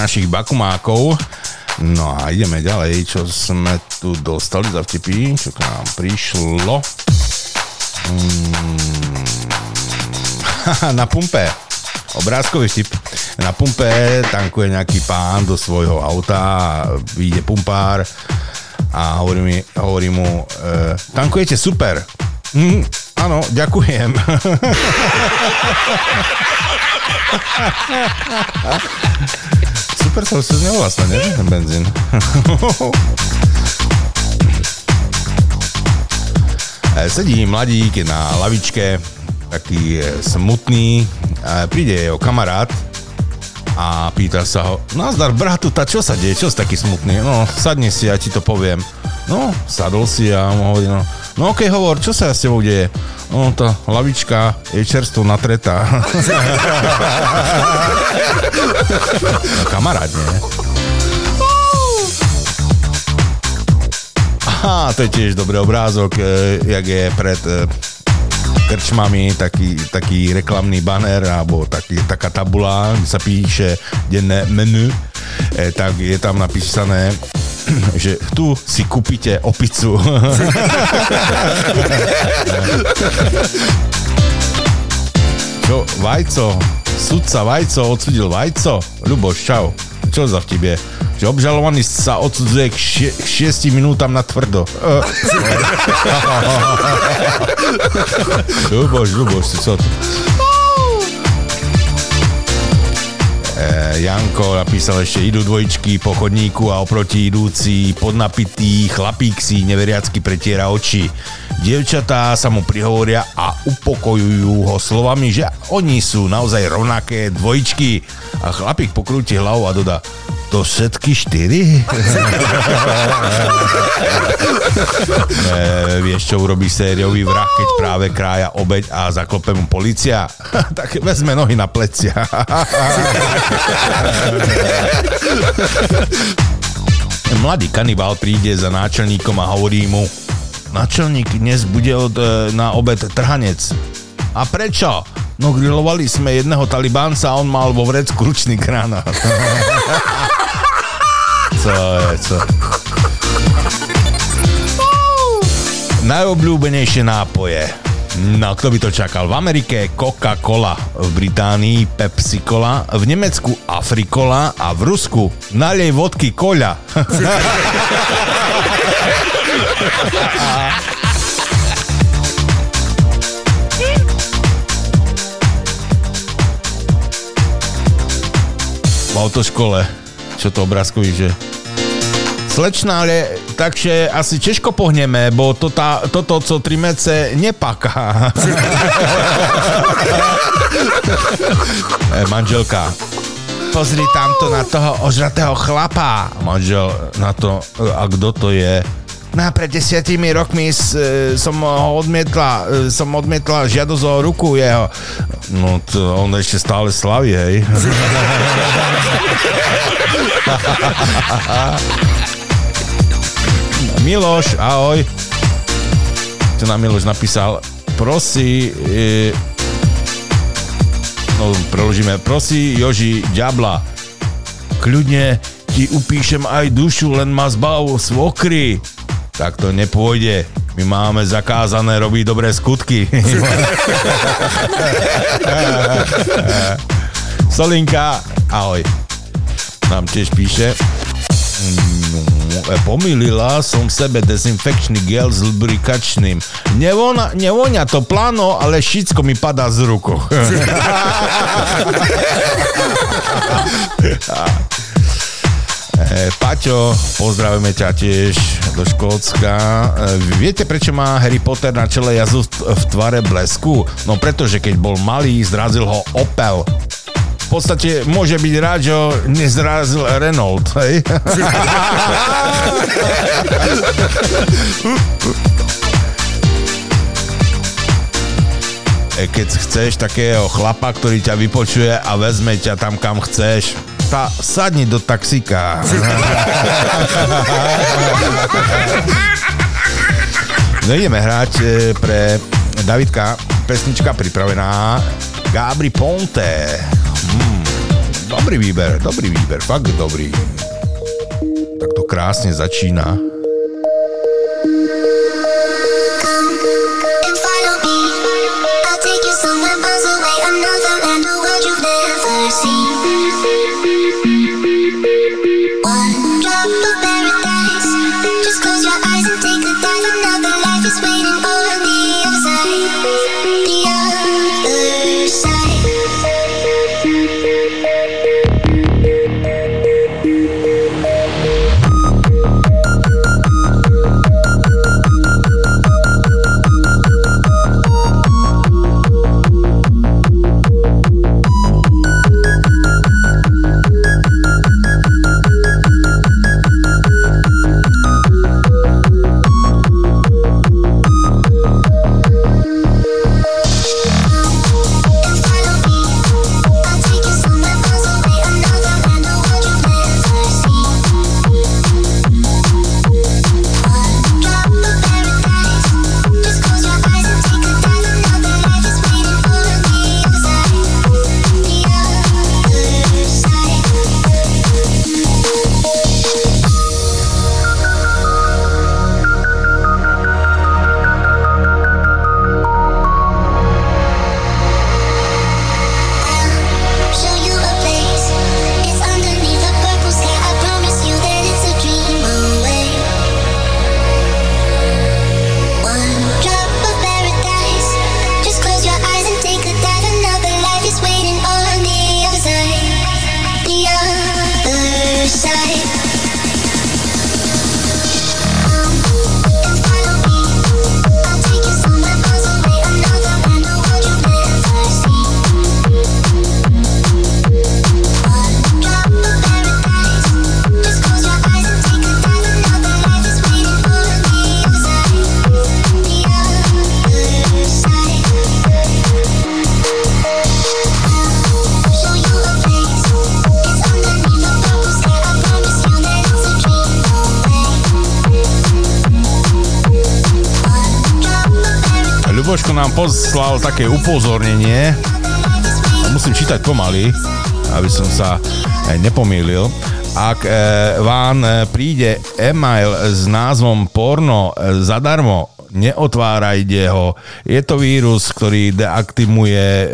našich bakumákov. No a ideme ďalej, čo sme tu dostali za vtipy, čo k nám prišlo. Mm, na pumpe. Obrázkový vtip. Na pumpe tankuje nejaký pán do svojho auta vyjde pumpár a hovorí, mi, hovorí mu, e, tankujete super. Mm, áno, ďakujem. Super sa usúznil vlastne, nie? Ten benzín. Sedí mladík na lavičke, taký smutný, príde jeho kamarát a pýta sa ho, nazdar bratu, tá čo sa deje, čo si taký smutný? No, sadni si, ja ti to poviem. No, sadol si a mu hovorí, no, no okej, okay, hovor, čo sa s tebou deje? No, tá lavička je čerstvo natretá. Kamarát, nie? Aha, to je tiež dobrý obrázok, e, jak je pred e, krčmami taký, taký reklamný banner alebo taký, taká tabula, kde sa píše denné menu, e, tak je tam napísané, že tu si kúpite opicu. Čo, vajco, sudca vajco, odsudil vajco? Ľuboš, čau. Čo za vtip je? Že obžalovaný sa odsudzuje k, šie, k šiesti minútam na tvrdo. Ľuboš, Ľuboš, si co? Janko napísal ešte, idú dvojčky po chodníku a oproti idúci podnapitý chlapík si neveriacky pretiera oči. Dievčatá sa mu prihovoria a upokojujú ho slovami, že oni sú naozaj rovnaké dvojčky. A chlapík pokrúti hlavu a dodá, to všetky štyri? e, vieš, čo urobí sériový vrah, keď práve krája obeď a zaklope mu policia? tak vezme nohy na plecia. Mladý kanibál príde za náčelníkom a hovorí mu Náčelník, dnes bude od, e, na obed trhanec. A prečo? No grilovali sme jedného talibánca a on mal vo vrecku ručný granát. co je, co? Najobľúbenejšie nápoje. No, kto by to čakal? V Amerike Coca-Cola, v Británii Pepsi-Cola, v Nemecku Afrikola a v Rusku nalej vodky koľa. autoškole, čo to obrázkoví, že Slečná, ale takže asi Češko pohneme, bo to tá, toto, co trimece, nepaká. e, manželka, pozri tamto na toho ožratého chlapa. Manžel na to, a kto to je? No pred desiatimi rokmi e, som ho odmietla, e, som odmietla žiadosť o ruku jeho. No to on ešte stále slaví, hej. Miloš, ahoj. Čo nám Miloš napísal? Prosí, e, no preložíme, prosí Joži Ďabla, kľudne ti upíšem aj dušu, len ma zbav svokry. Tak to nepôjde. My máme zakázané robiť dobré skutky. Solinka, ahoj. Nám tiež píše. Mm, Pomýlila som v sebe dezinfekčný gel s lubrikačným. Nevonia, nevonia to plano, ale všetko mi padá z ruku. E, Paťo, pozdravujeme ťa tiež do Škótska. E, Viete, prečo má Harry Potter na čele jazu v tvare blesku? No pretože keď bol malý, zrazil ho Opel. V podstate môže byť rád, že nezrazil Renault, hej? E, Keď chceš takého chlapa, ktorý ťa vypočuje a vezme ťa tam, kam chceš, tá, sadni do taxíka. No ideme hrať e, pre Davidka, pesnička pripravená. Gabri Ponte. Hmm, dobrý výber, dobrý výber, fakt dobrý. Tak to krásne začína. Nám poslal také upozornenie. Musím čítať pomaly, aby som sa eh, nepomýlil. Ak e, vám e, príde e-mail s názvom porno e, zadarmo, neotvárajte ho. Je to vírus, ktorý deaktivuje e,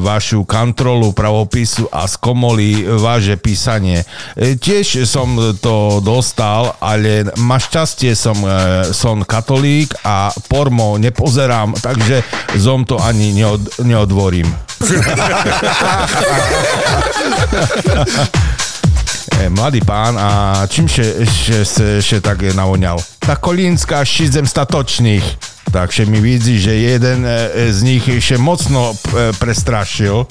vašu kontrolu pravopisu a skomolí vaše písanie. E, tiež som to dostal, ale ma šťastie som, e, som katolík a pormo nepozerám, takže zom to ani neod, neodvorím. E, mladý pán a čím še, še, še, še tak navoňal? Ta kolínska šizem statočných. Takže mi vidí, že jeden e, z nich ešte mocno e, prestrašil.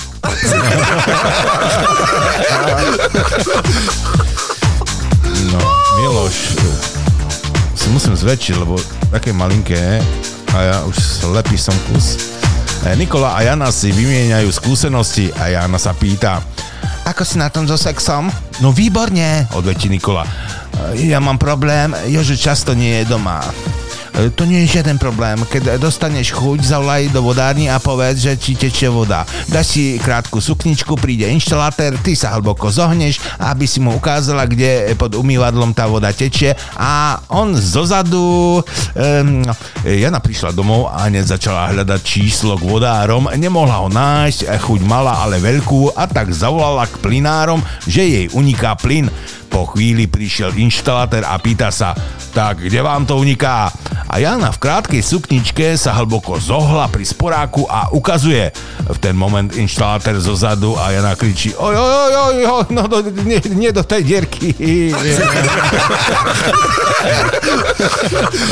No, Miloš, si musím zväčšiť, lebo také malinké a ja už slepý som kus. E, Nikola a Jana si vymieňajú skúsenosti a Jana sa pýta, ako si na tom so sexom? No výborne, odvetí Nikola. Ja mám problém, Jožo často nie je doma. E, To nie je žiaden problém. Keď dostaneš chuť, zavolaj do vodárny a povedz, že ti tečie voda. Dáš si krátku sukničku, príde inštalatér, ty sa hlboko zohneš, aby si mu ukázala, kde pod umývadlom tá voda tečie a on zozadu... Um, Jana prišla domov a hneď začala hľadať číslo k vodárom. Nemohla ho nájsť, chuť mala ale veľkú a tak zavolala k plynárom, že jej uniká plyn. Po chvíli prišiel inštalatér a pýta sa, tak kde vám to uniká? A Jana v krátkej sukničke sa hlboko zohla pri sporáku a ukazuje. V ten moment inštalatér zo zadu a Jana kričí, oj, oj, oj, oj, oj no do, nie, nie do tej dierky.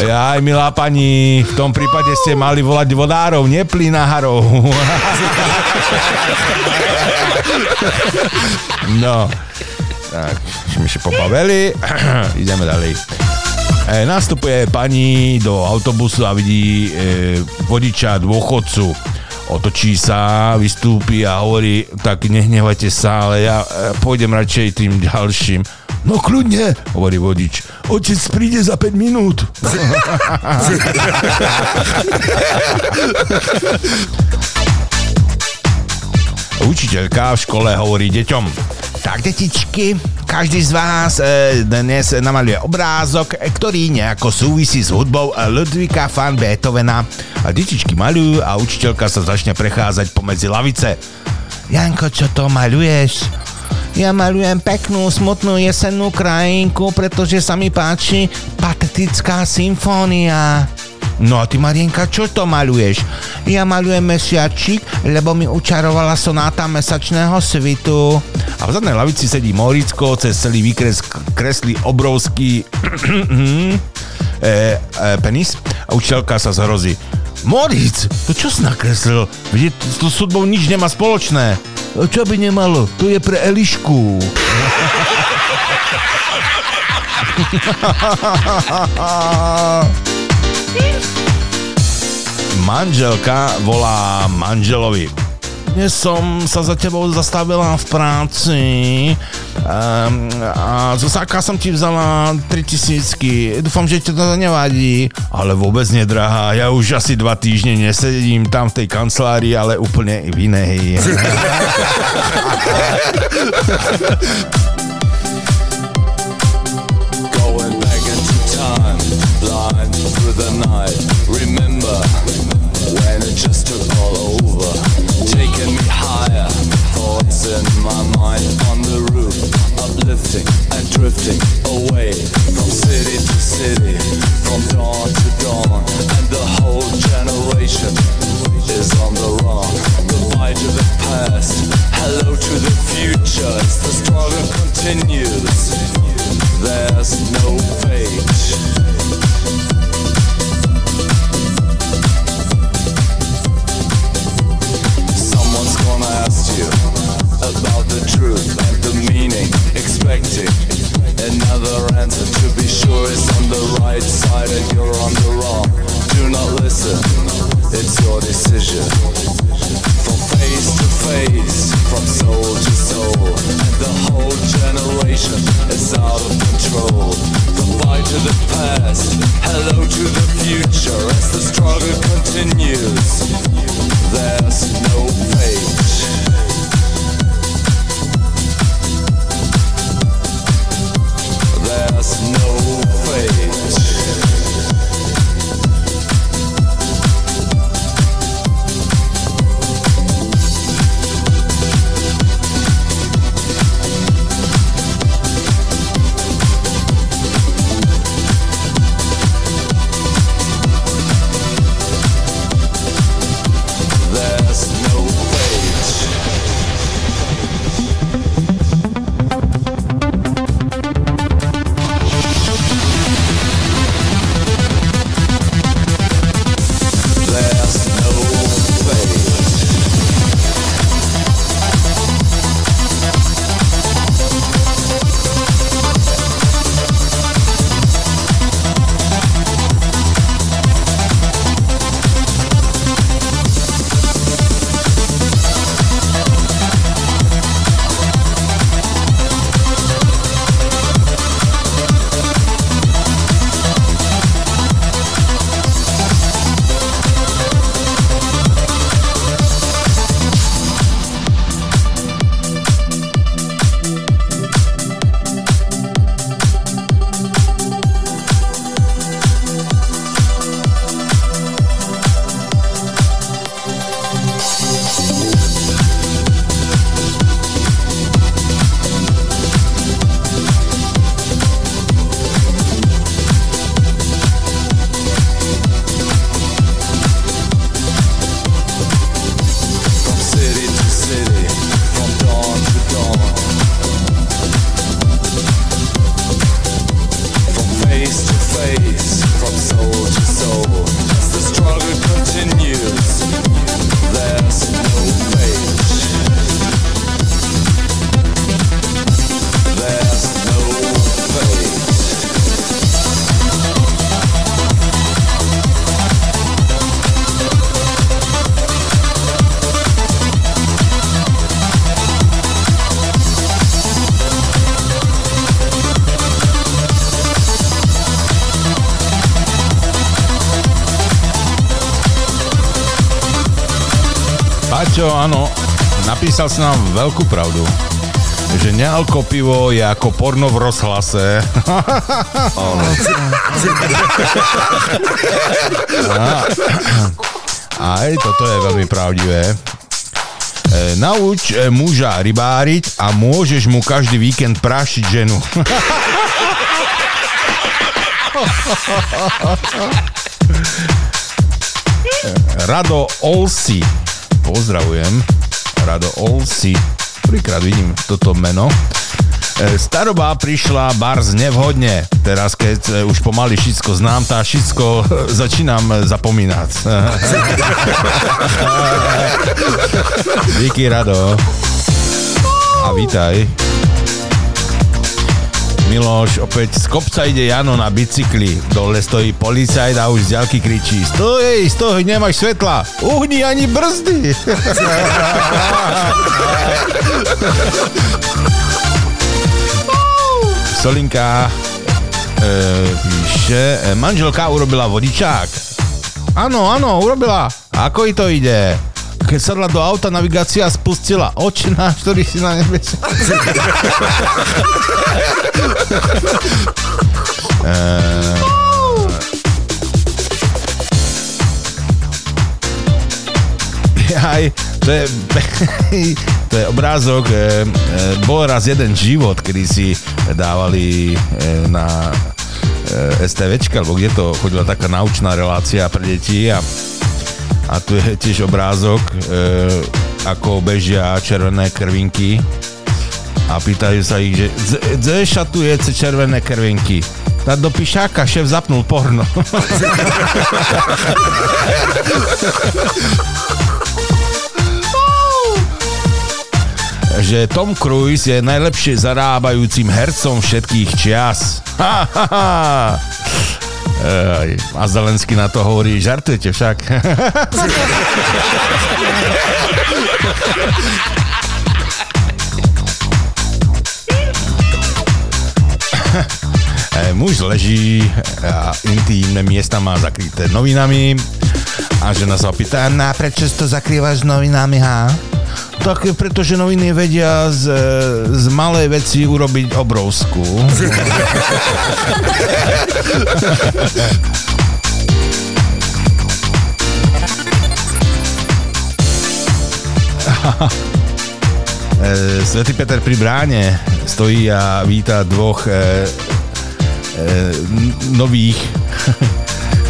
Jaj, milá pani, v tom prípade ste mali volať vodárov, nie plynáharov. No, tak, sme si pobavili, ideme ďalej. E, nastupuje pani do autobusu a vidí e, vodiča dôchodcu. Otočí sa, vystúpi a hovorí, tak nehnevajte sa, ale ja e, pôjdem radšej tým ďalším. No kľudne, hovorí vodič. Otec príde za 5 minút. Učiteľka v škole hovorí deťom. Tak, detičky, každý z vás e, dnes namaluje obrázok, e, ktorý nejako súvisí s hudbou Ludvika van Beethovena. A detičky malujú a učiteľka sa začne prechádzať pomedzi lavice. Janko, čo to maluješ? Ja malujem peknú, smutnú jesennú krajinku, pretože sa mi páči patetická symfónia. No a ty, Marienka, čo to maluješ? Ja malujem mesiačik, lebo mi učarovala sonáta mesačného svitu. A v zadnej lavici sedí Moricko, cez celý výkres kreslí obrovský e, e, penis a učiteľka sa zhrozí. Moric, to čo si nakreslil? Veď to s hudbou nič nemá spoločné. "A Čo by nemalo? To je pre Elišku. Manželka volá manželovi. Dnes som sa za tebou zastavila v práci um, a zo sáka som ti vzala 3000 Dúfam, že ti to nevadí. Ale vôbec nedrahá. Ja už asi dva týždne nesedím tam v tej kancelárii, ale úplne v inej. uplifting and drifting away from city to city, from dawn to dawn, and the whole generation is on the run. Goodbye to the past, hello to the future. As the struggle continues, there's no fate. Someone's gonna ask you about the truth and the meaning, expecting another answer to be sure is on the right side and you're on the wrong. Do not listen, it's your decision. From face to face, from soul to soul, and the whole generation is out of control. Goodbye to the past. past. Hello to the future as the struggle continues. There's no fate. There's no fate. Napísal si nám veľkú pravdu. Že nealko pivo je ako porno v rozhlase. A- Aj, toto je veľmi pravdivé. E, nauč e, muža rybáriť a môžeš mu každý víkend prášiť ženu. Rado Olsi. Pozdravujem. Rado Olsi. Prvýkrát vidím toto meno. E, Staroba prišla bars nevhodne. Teraz, keď e, už pomaly všetko znám, tá všetko začínam e, zapomínať. Díky, Rado. A vítaj. Miloš, opäť z kopca ide Jano na bicykli. Dole stojí policajt a už z ďalky kričí Stoj, stoj, nemáš svetla. Uhni ani brzdy. Solinka e, píše, e, manželka urobila vodičák. Áno, áno, urobila. Ako i to ide? Keď sadla do auta, navigácia spustila oči na, ktorý si na nebese. Aj, to je, to je obrázok, e, e, bol raz jeden život, kedy si dávali e, na e, STVčka, alebo kde to chodila taká naučná relácia pre deti a, a tu je tiež obrázok, e, ako bežia červené krvinky a pýtajú sa ich, že dze šatujece červené krvinky. Tá do pišáka šéf zapnul porno. že Tom Cruise je najlepšie zarábajúcim hercom všetkých čias. Ha, ha, ha. Ej, a Zelensky na to hovorí, žartujete však. E, muž leží a intímne miesta má zakryté novinami a žena sa opýta, na prečo to zakrývaš novinami, ha? Tak pretože noviny vedia z, z malej veci urobiť obrovskú. E, Svetý Peter pri bráne stojí a víta dvoch e, e, n- nových,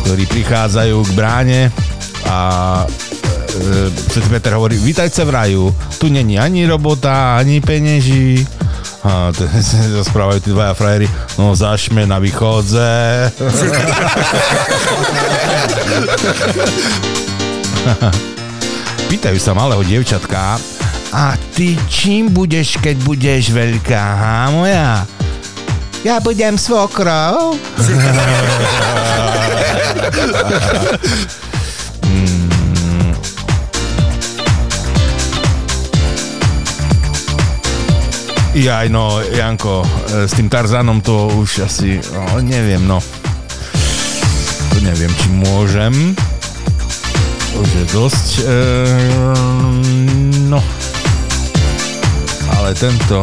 ktorí prichádzajú k bráne a e, Svetý Peter hovorí, vítajte v raju, tu není ani robota, ani peněží. A to sa správajú tí dvaja frajeri, no zašme na východze. Pýtajú sa malého dievčatka, a ty čím budeš, keď budeš veľká, ha moja? Ja budem svokrou. Jaj, no, Janko, e, s tým Tarzanom to už asi, no, neviem, no. Neviem, či môžem. To už je dosť, e, no. Ale tento...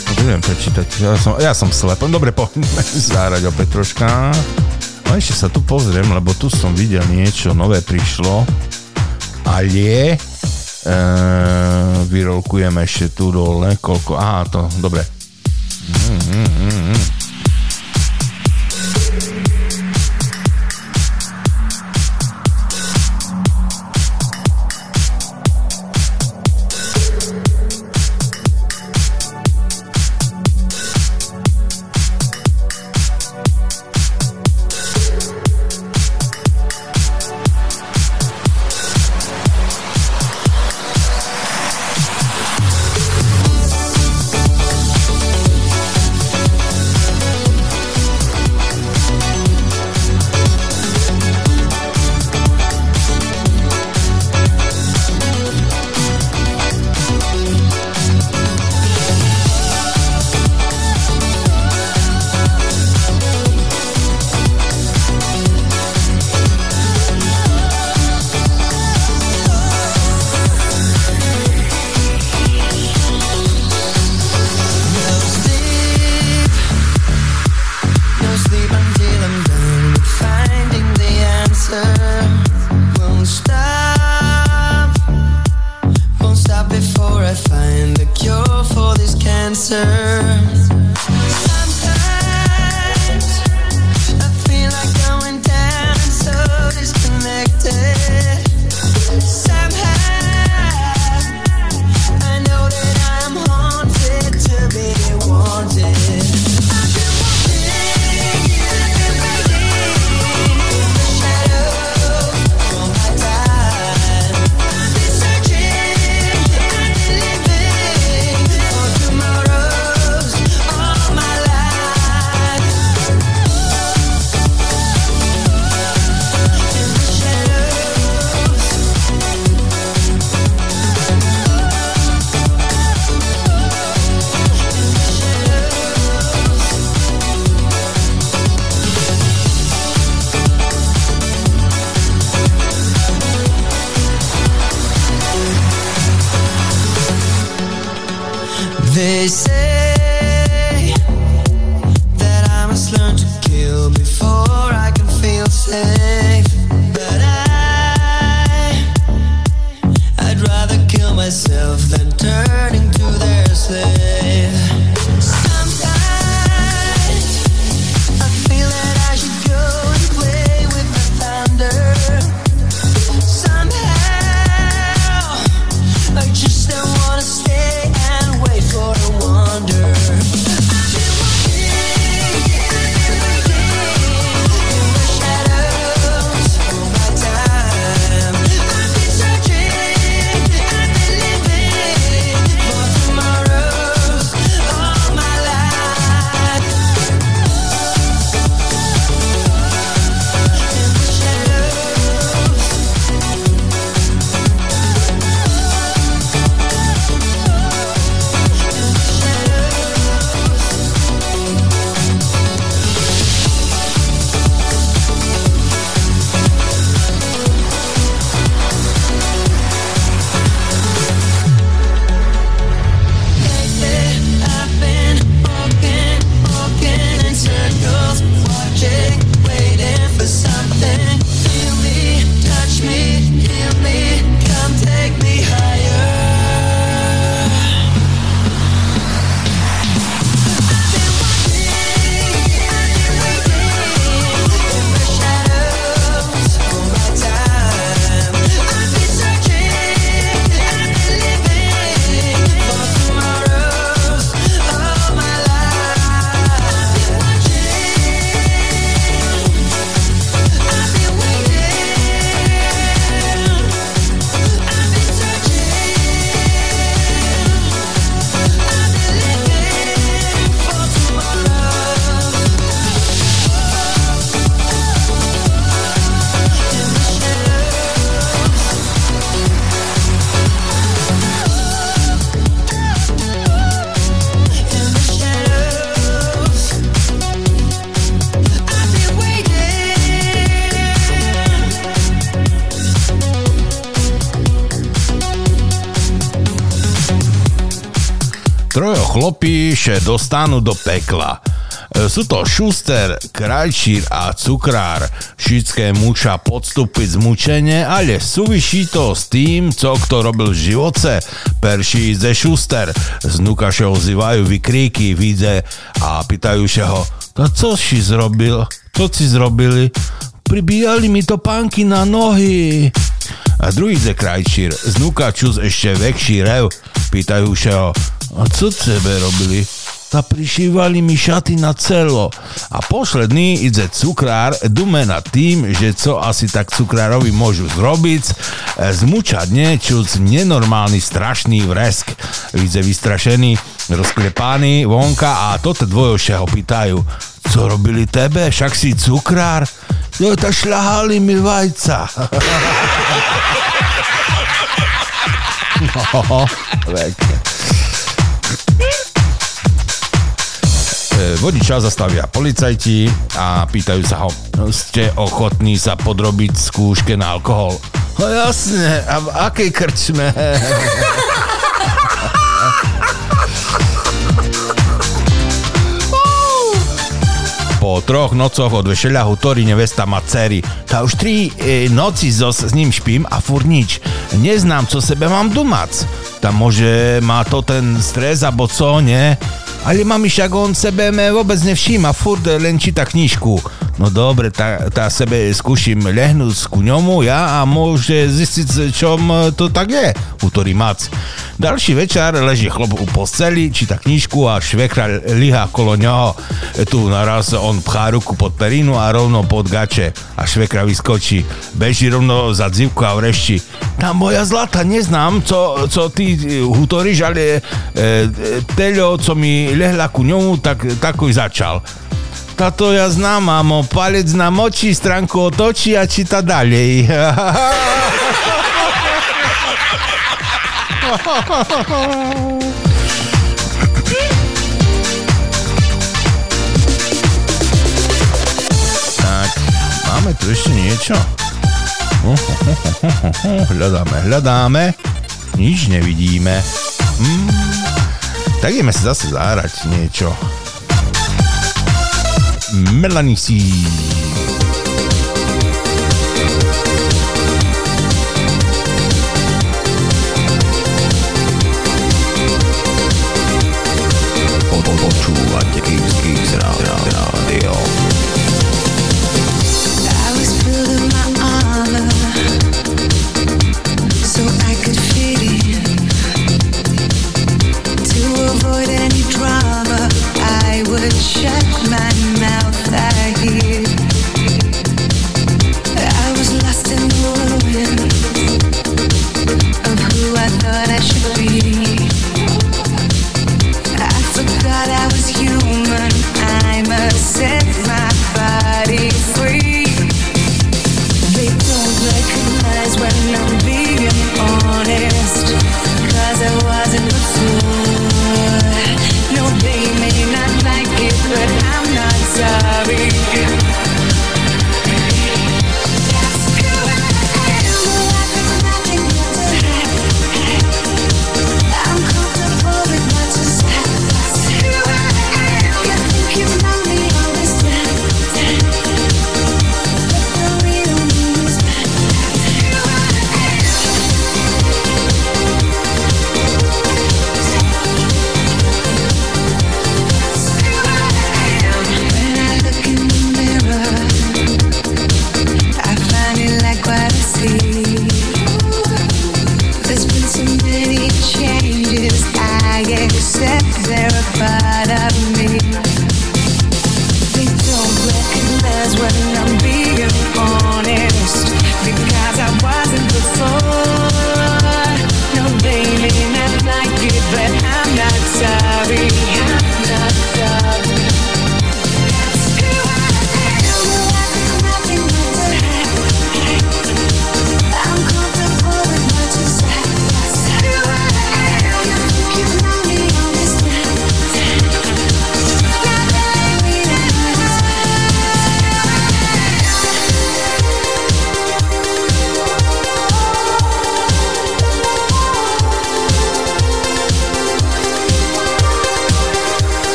No, neviem prečítať, ja som, ja som slep. Dobre, poďme zahrať opäť troška. No ešte sa tu pozriem, lebo tu som videl niečo, nové prišlo. Ale e, vyrolkujem ešte tu dole, koľko, aha, to, dobre. Mm, mm, mm, mm. Chlopí dostanú do pekla. E, Sú to Šuster, Krajčír a Cukrár. Všetké muča podstúpiť zmučenie, ale súvisí to s tým, co kto robil v živoce. Perší ze Šuster. Znuka še ozývajú vykríky, vidze a pýtajú še ho, to co si zrobil? Co si zrobili? Pribíjali mi to pánky na nohy. A druhý ze krajčír, znúka čus ešte väčší rev, pýtajú še ho, a co tebe robili? Ta prišívali mi šaty na celo. A posledný ide cukrár, dume nad tým, že co asi tak cukrárovi môžu zrobiť, zmučadne čuc nenormálny strašný vresk. Vidze vystrašený, rozklepány vonka a toto dvojoše ho pýtajú, co robili tebe, však si cukrár? No tak šľahali mi vajca. no. E, Vodiča zastavia policajti a pýtajú sa ho, "No, ste ochotní sa podrobiť skúške na alkohol? No jasne, a v akej krčme? Po troch nococh od vešeľahu Tori nevesta má dcery. Tá už tri e, noci zos s ním špím a fur nič. Neznám, co sebe mám dumať. Tam môže má to ten stres, abo co, nie? Ale mami však on sebe me vôbec nevšíma, furt len číta knižku. No dobre, tá, tá sebe skúšim lehnúť ku ňomu ja a môže zistiť, čom to tak je, útorí Mac. Další večer leží chlop u posteli, číta knižku a švekra liha kolo ňoho. Tu naraz on pchá ruku pod perinu a rovno pod gače a švekra vyskočí. Beží rovno za dzivku a vrešti. Tá moja zlata, neznám, co, co ty hutoríš, ale e, e, teľo, co mi lehla ku ňomu, tak takoj začal. Táto ja znám, mamo, palec na moči, stránku otočí a číta ďalej. tak, máme tu ešte niečo? Hľadáme, hľadáme. Nič nevidíme. Hmm. Tak ideme si zase zahrať niečo. Melanie C.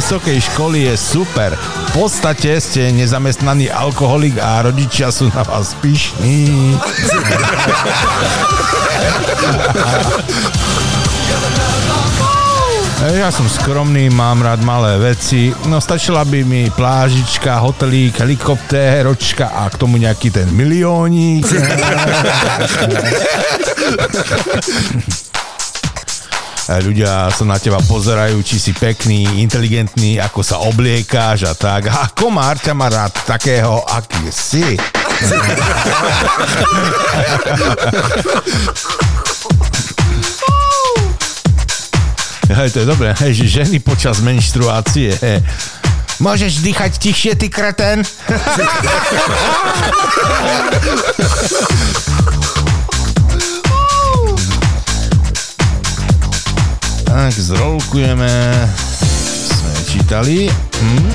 vysokej školy je super. V podstate ste nezamestnaný alkoholik a rodičia sú na vás pyšní. Ja som skromný, mám rád malé veci. No stačila by mi plážička, hotelík, helikoptéročka a k tomu nejaký ten miliónik. Ľudia sa na teba pozerajú, či si pekný, inteligentný, ako sa obliekáš a tak. A komár ťa má rád takého, aký si. Hej, to je dobré, hej, že ženy počas menštruácie. Hej. Môžeš dýchať tichšie, ty kreten? Tak, zrolkujeme. Sme čítali. Hm?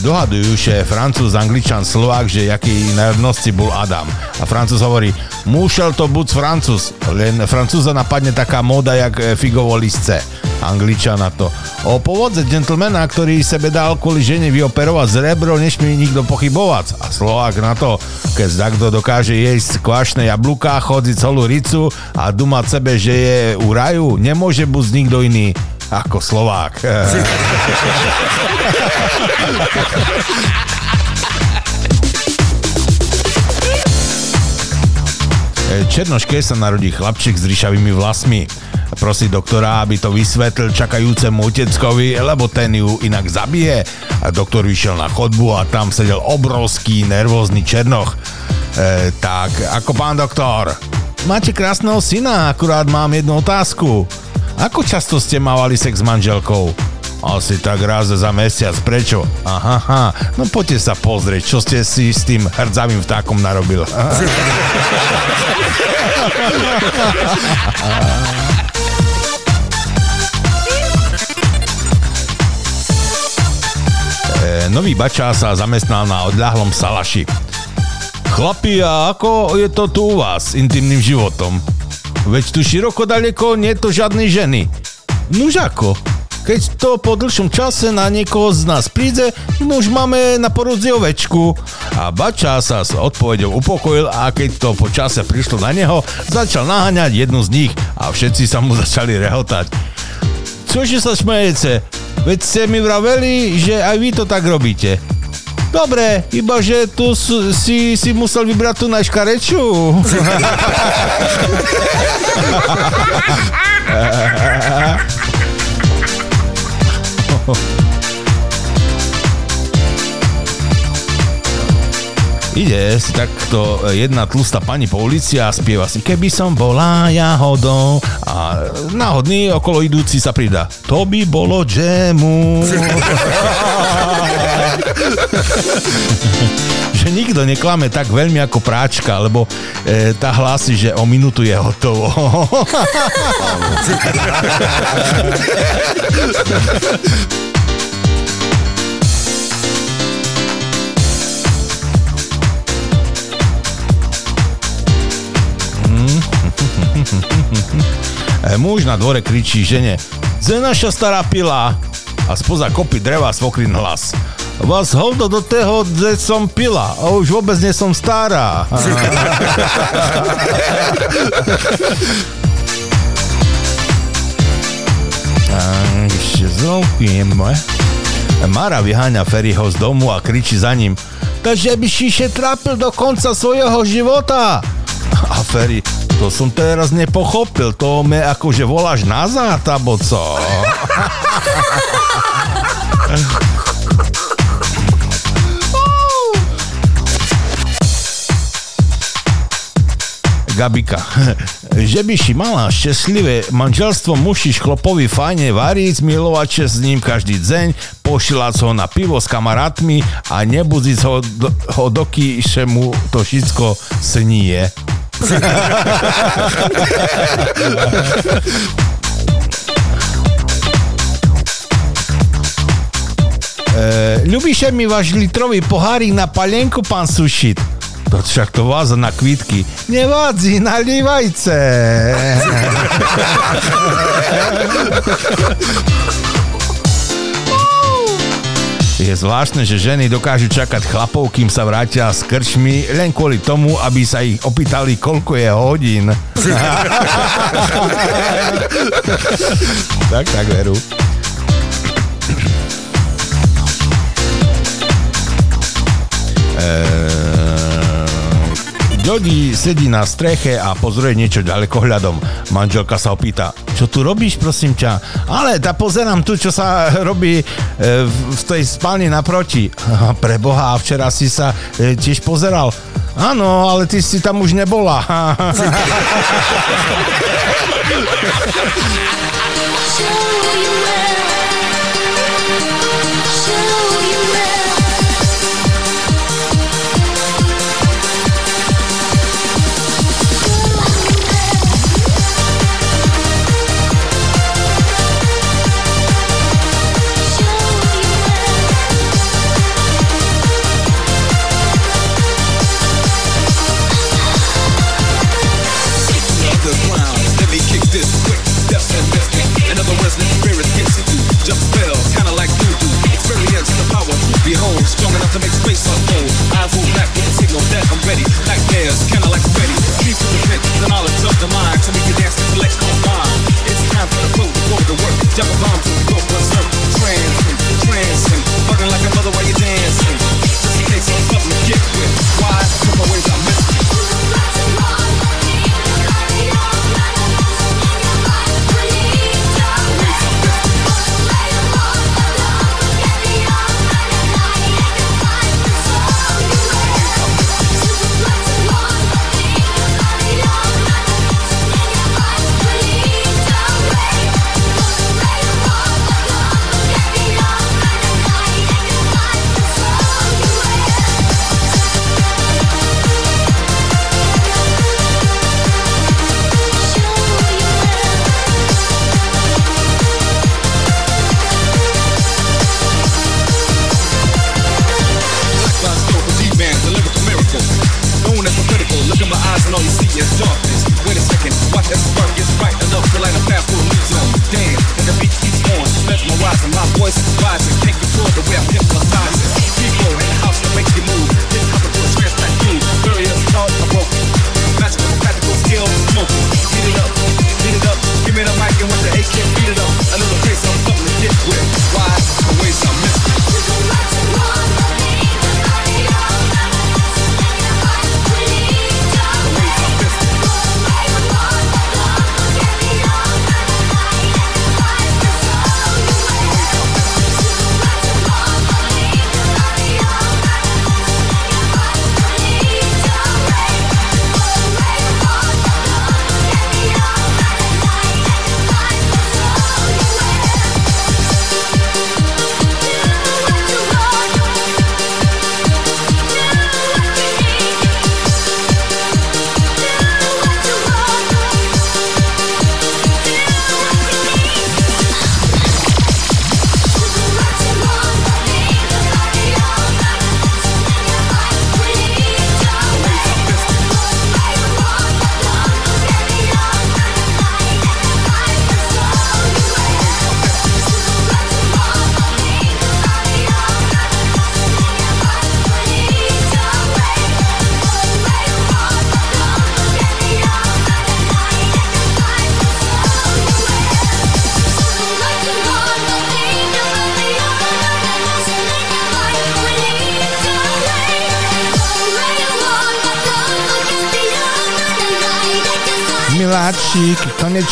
Dohadujú, že Francúz, Angličan, Slovák, že jaký národnosti bol Adam. A Francúz hovorí, musel to buď Francúz, len Francúza napadne taká móda, jak e, figovo listce. Angličana to. O povodze gentlemana, ktorý sebe dal kvôli žene vyoperovať z rebro, nesmie nikto pochybovať. A Slovák na to, keď takto dokáže jesť kvašné jablúka, chodí celú ricu a dumať sebe, že je u raju, nemôže buď nikto iný ako Slovák. Černoške sa narodí chlapček s ryšavými vlasmi. Prosí doktora, aby to vysvetlil čakajúcemu oteckovi, lebo ten ju inak zabije. A doktor vyšiel na chodbu a tam sedel obrovský nervózny Černoch. E, tak, ako pán doktor, máte krásneho syna, akurát mám jednu otázku. Ako často ste mávali sex s manželkou? Asi tak raz za mesiac. Prečo? Aha, aha. No poďte sa pozrieť, čo ste si s tým hrdzavým vtákom narobil. nový bača sa zamestnal na odľahlom salaši. Chlapi, a ako je to tu u vás s intimným životom? Veď tu široko daleko nie je to žiadnej ženy. Nuž ako? Keď to po dlhšom čase na niekoho z nás príde, už máme na porodzi ovečku. A bača sa s odpovedou upokojil a keď to po čase prišlo na neho, začal naháňať jednu z nich a všetci sa mu začali rehotať. Čože sa smejete? Veď ste mi vraveli, že aj vy to tak robíte. Dobre, iba že tu si, si musel vybrať tú najškarečú. Ide si takto jedna tlustá pani po ulici a spieva si Keby som bola jahodou a náhodný okolo idúci sa pridá To by bolo džemu že nikto neklame tak veľmi ako práčka, lebo e, tá hlási, že o minútu je hotovo. Muž na dvore kričí žene Ze naša stará pila a spoza kopy dreva svokrin hlas. Vás hovno do toho, že som pila a už vôbec nie som stará. Ešte zloukujeme. Mara vyháňa Ferryho z domu a kričí za ním Takže by si še trápil do konca svojho života. A Ferry, to som teraz nepochopil, to me akože voláš nazad, abo co? Gabika. Že by si mala šťastlivé manželstvo, musíš chlopovi fajne variť, milovať sa s ním každý deň, pošilať ho na pivo s kamarátmi a nebudziť ho, do- ho doky, že mu to všetko sníje. E, mi váš litrový pohárik na palenku, pán Sušit? To však to váza na kvítky. Nevádzi, nalívajce. Je zvláštne, že ženy dokážu čakať chlapov, kým sa vrátia s krčmi, len kvôli tomu, aby sa ich opýtali, koľko je hodín. tak, tak, veru. Jody sedí na streche a pozoruje niečo ďalekohľadom. Manželka sa opýta, čo tu robíš, prosím ťa? Ale tá pozerám tu, čo sa robí e, v, tej spálni naproti. Aha, Preboha, a včera si sa e, tiež pozeral. Áno, ale ty si tam už nebola. Let me to fill, kinda like voodoo. Experience the power, behold, strong enough to make space unfold. Eyes hold back with signal that I'm ready. Like bears, kinda like Freddy. Keep to the pit, the knowledge of the mind. So we can dance to select combine. It's time for the flow to go to work. Jump a bomb to the floor, one surf. Transcend, transcend. Fucking like a mother while you're dancing. Just in case I'm something to get with. Why? Cause my ways I miss.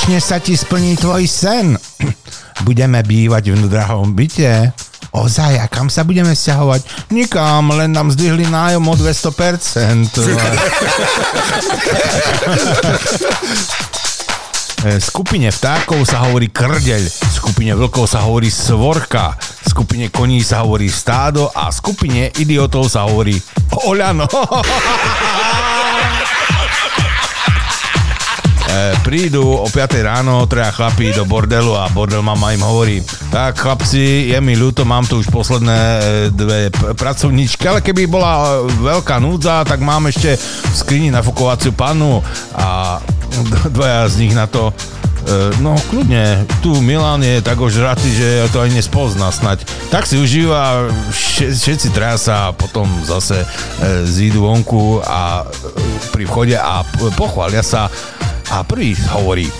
Konečne sa ti splní tvoj sen. Budeme bývať v drahom byte. Ozaj, a kam sa budeme sťahovať? Nikam, len nám zdvihli nájom o 200%. E, Skupine vtákov sa hovorí krdeľ, skupine vlkov sa hovorí svorka, skupine koní sa hovorí stádo a skupine idiotov sa hovorí oľano. Prídu o 5 ráno traja chlapí do bordelu a bordel mama im hovorí tak chlapci, je mi ľúto, mám tu už posledné e, dve pracovníčky, ale keby bola e, veľká núdza, tak mám ešte v skrini nafukovaciu pannu a dvaja z nich na to e, No kľudne, tu Milan je tak ožratý, že to ani nespozná snať. Tak si užíva, vše- všetci traja sa potom zase zídu vonku a pri vchode a pochvália sa a prvý hovorí,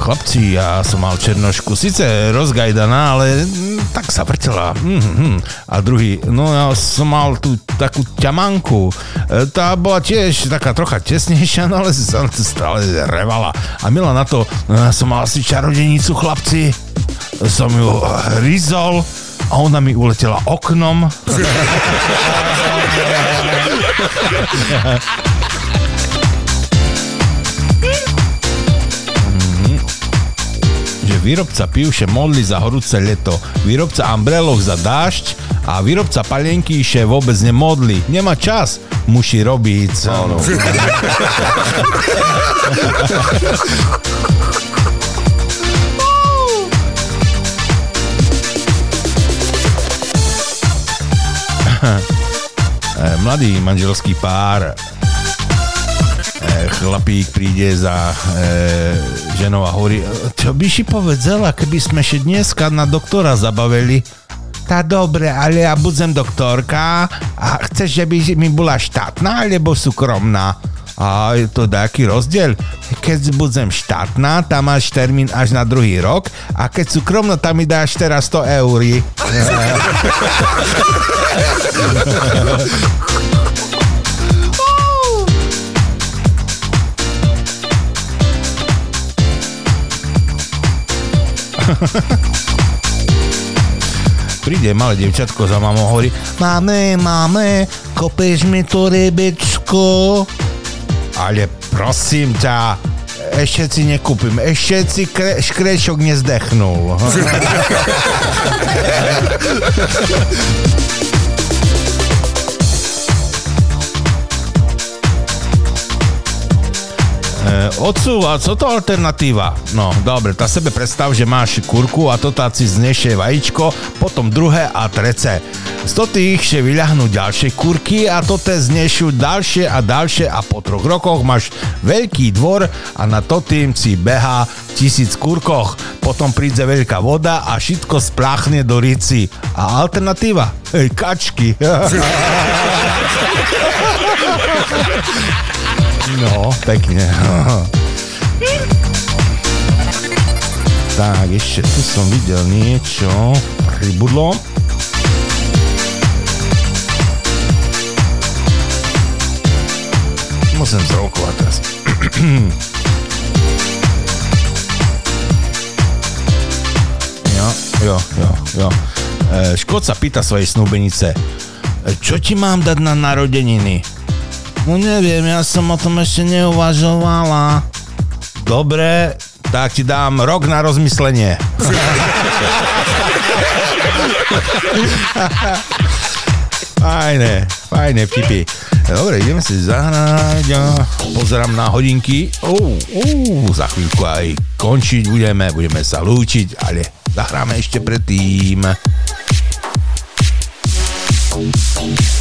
chlapci, ja som mal černošku, síce rozgajdaná, ale mm, tak sa vrtela. Mm-hmm. A druhý, no ja som mal tú takú ťamanku. E, Tá bola tiež taká trocha tesnejšia, no ale sa stále revala. A Mila na to, no ja som mal asi čarodenicu, chlapci. Som ju rizol a ona mi uletela oknom. výrobca pivše modli za horúce leto, výrobca ambrelok za dážď a výrobca palienky še vôbec nemodli. Nemá čas, musí robiť. Eh, Mladý manželský pár chlapík príde za e, ženou a hovorí, čo by si povedala, keby sme še dneska na doktora zabavili? Tá dobre, ale ja budem doktorka a chceš, že by mi bola štátna alebo súkromná? A je to taký rozdiel. Keď budem štátna, tam máš termín až na druhý rok a keď súkromná, tam mi dáš teraz 100 eur. Príde malé devčatko za mamou hovorí Máme, máme, kopeš mi to rebečko? Ale prosím ťa, ešte si nekúpim, ešte si kre, škrečok nezdechnul. Otcu, a co to alternatíva? No, dobre, tá sebe predstav, že máš kurku a to tá si znešie vajíčko, potom druhé a trece. Z tých še vyľahnú ďalšie kurky a to te znešú ďalšie a ďalšie a po troch rokoch máš veľký dvor a na to tým si beha tisíc kurkoch. Potom príde veľká voda a všetko spláchne do rici. A alternatíva? Hej, kačky. No, pekne. tak, ešte tu som videl niečo. Pribudlo. Musím zrokovať teraz. jo, jo, jo, jo. E, Škód sa pýta svojej snúbenice, "E, čo ti mám dať na narodeniny? No neviem, ja som o tom ešte neuvažovala. Dobre, tak ti dám rok na rozmyslenie. Fajné, fajné vtipy. Dobre, ideme si zahrať. a Pozerám na hodinky. Uh, uh, za chvíľku aj končiť budeme, budeme sa lúčiť, ale zahráme ešte predtým. Your body,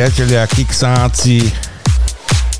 priatelia, kiksáci,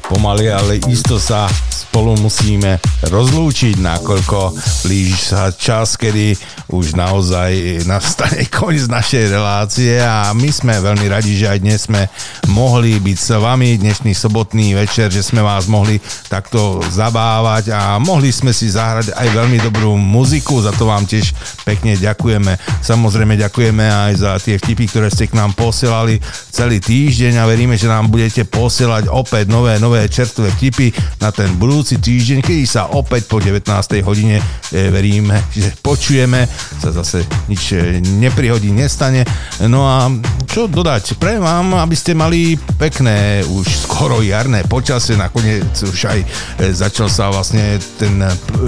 pomaly, ale isto sa spolu musíme rozlúčiť, nakoľko blíži sa čas, kedy už naozaj nastane koniec našej relácie a my sme veľmi radi, že aj dnes sme mohli byť s vami dnešný sobotný večer, že sme vás mohli takto zabávať a mohli sme si zahrať aj veľmi dobrú muziku, za to vám tiež pekne ďakujeme. Samozrejme ďakujeme aj za tie vtipy, ktoré ste k nám posielali celý týždeň a veríme, že nám budete posielať opäť nové, nové čerstvé vtipy na ten budúci týždeň, kedy sa opäť po 19. hodine e, veríme, že počujeme, sa zase nič e, neprihodí, nestane. No a čo dodať? Pre vám, aby ste mali pekné už skoro jarné počasie, nakoniec už aj e, začal sa vlastne ten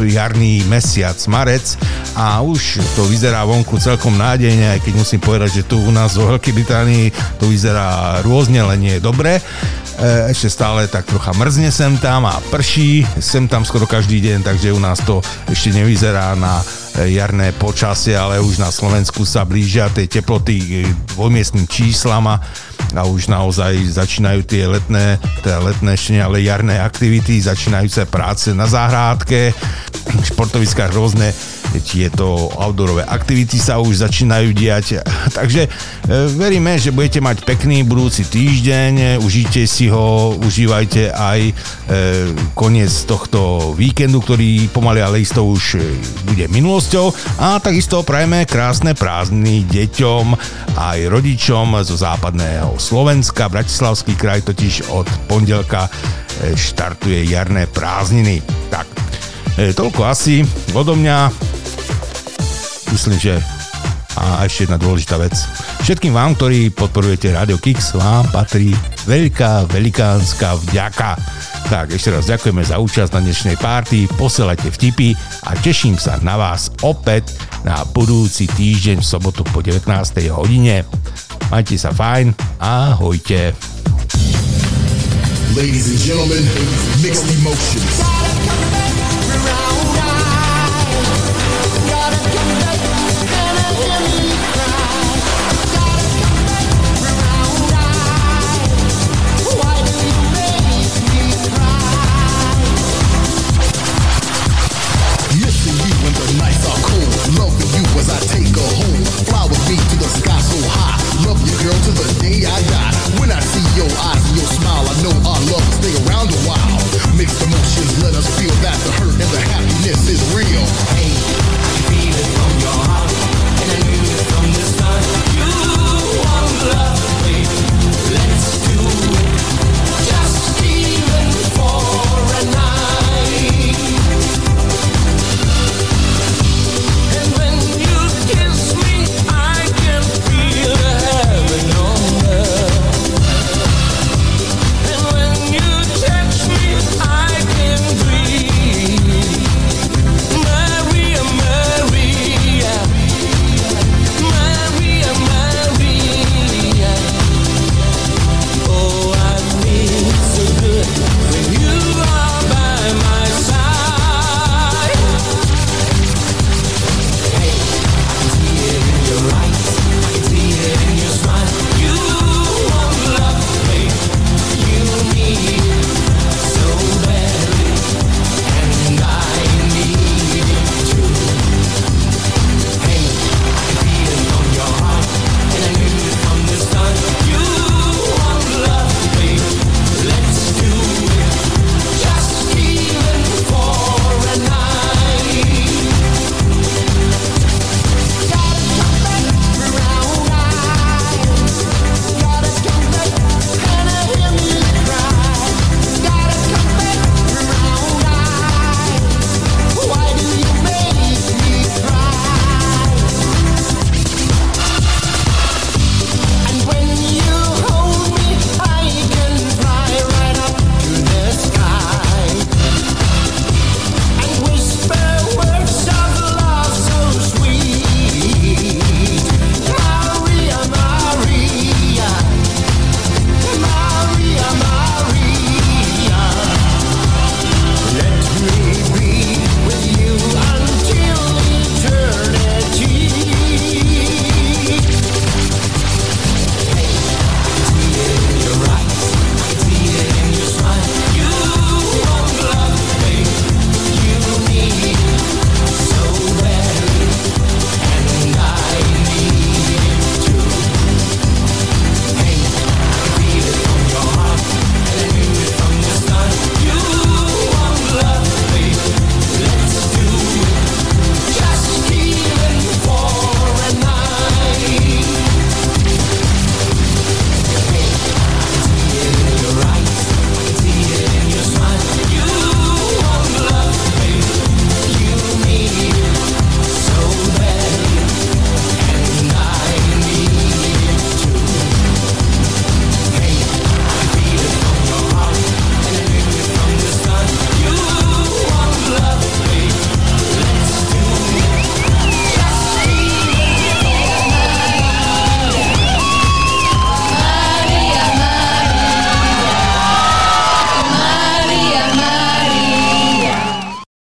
jarný mesiac, marec a už to vyzerá vonku celkom nádejne, aj keď musím povedať, že tu u nás vo Veľkej Británii to vyzerá rôzne, len nie je dobré. E, ešte stále tak trocha mrzne sem tam a prší sem tam skoro každý deň, takže u nás to ešte nevyzerá na e, jarné počasie, ale už na Slovensku sa blížia tie teploty dvojmiestným číslam a už naozaj začínajú tie letné, teda letné ešte ale jarné aktivity, začínajúce práce na záhrádke, športoviskách rôzne tieto outdoorové aktivity sa už začínajú diať. Takže e, veríme, že budete mať pekný budúci týždeň, užite si ho, užívajte aj e, koniec tohto víkendu, ktorý pomaly ale isto už bude minulosťou a takisto prajeme krásne prázdniny deťom aj rodičom zo západného Slovenska. Bratislavský kraj totiž od pondelka e, štartuje jarné prázdniny. Tak, e, toľko asi odo mňa myslím, že a ešte jedna dôležitá vec. Všetkým vám, ktorí podporujete Radio Kix, vám patrí veľká, velikánska vďaka. Tak, ešte raz ďakujeme za účasť na dnešnej párty, posielajte vtipy a teším sa na vás opäť na budúci týždeň v sobotu po 19. hodine. Majte sa fajn, ahojte. Ladies and gentlemen, mixed emotions. yo, eyes and your smile. I know our love will stay around a while. Mixed emotions let us feel that the hurt and the happiness is real. Hey, feel it from your heart.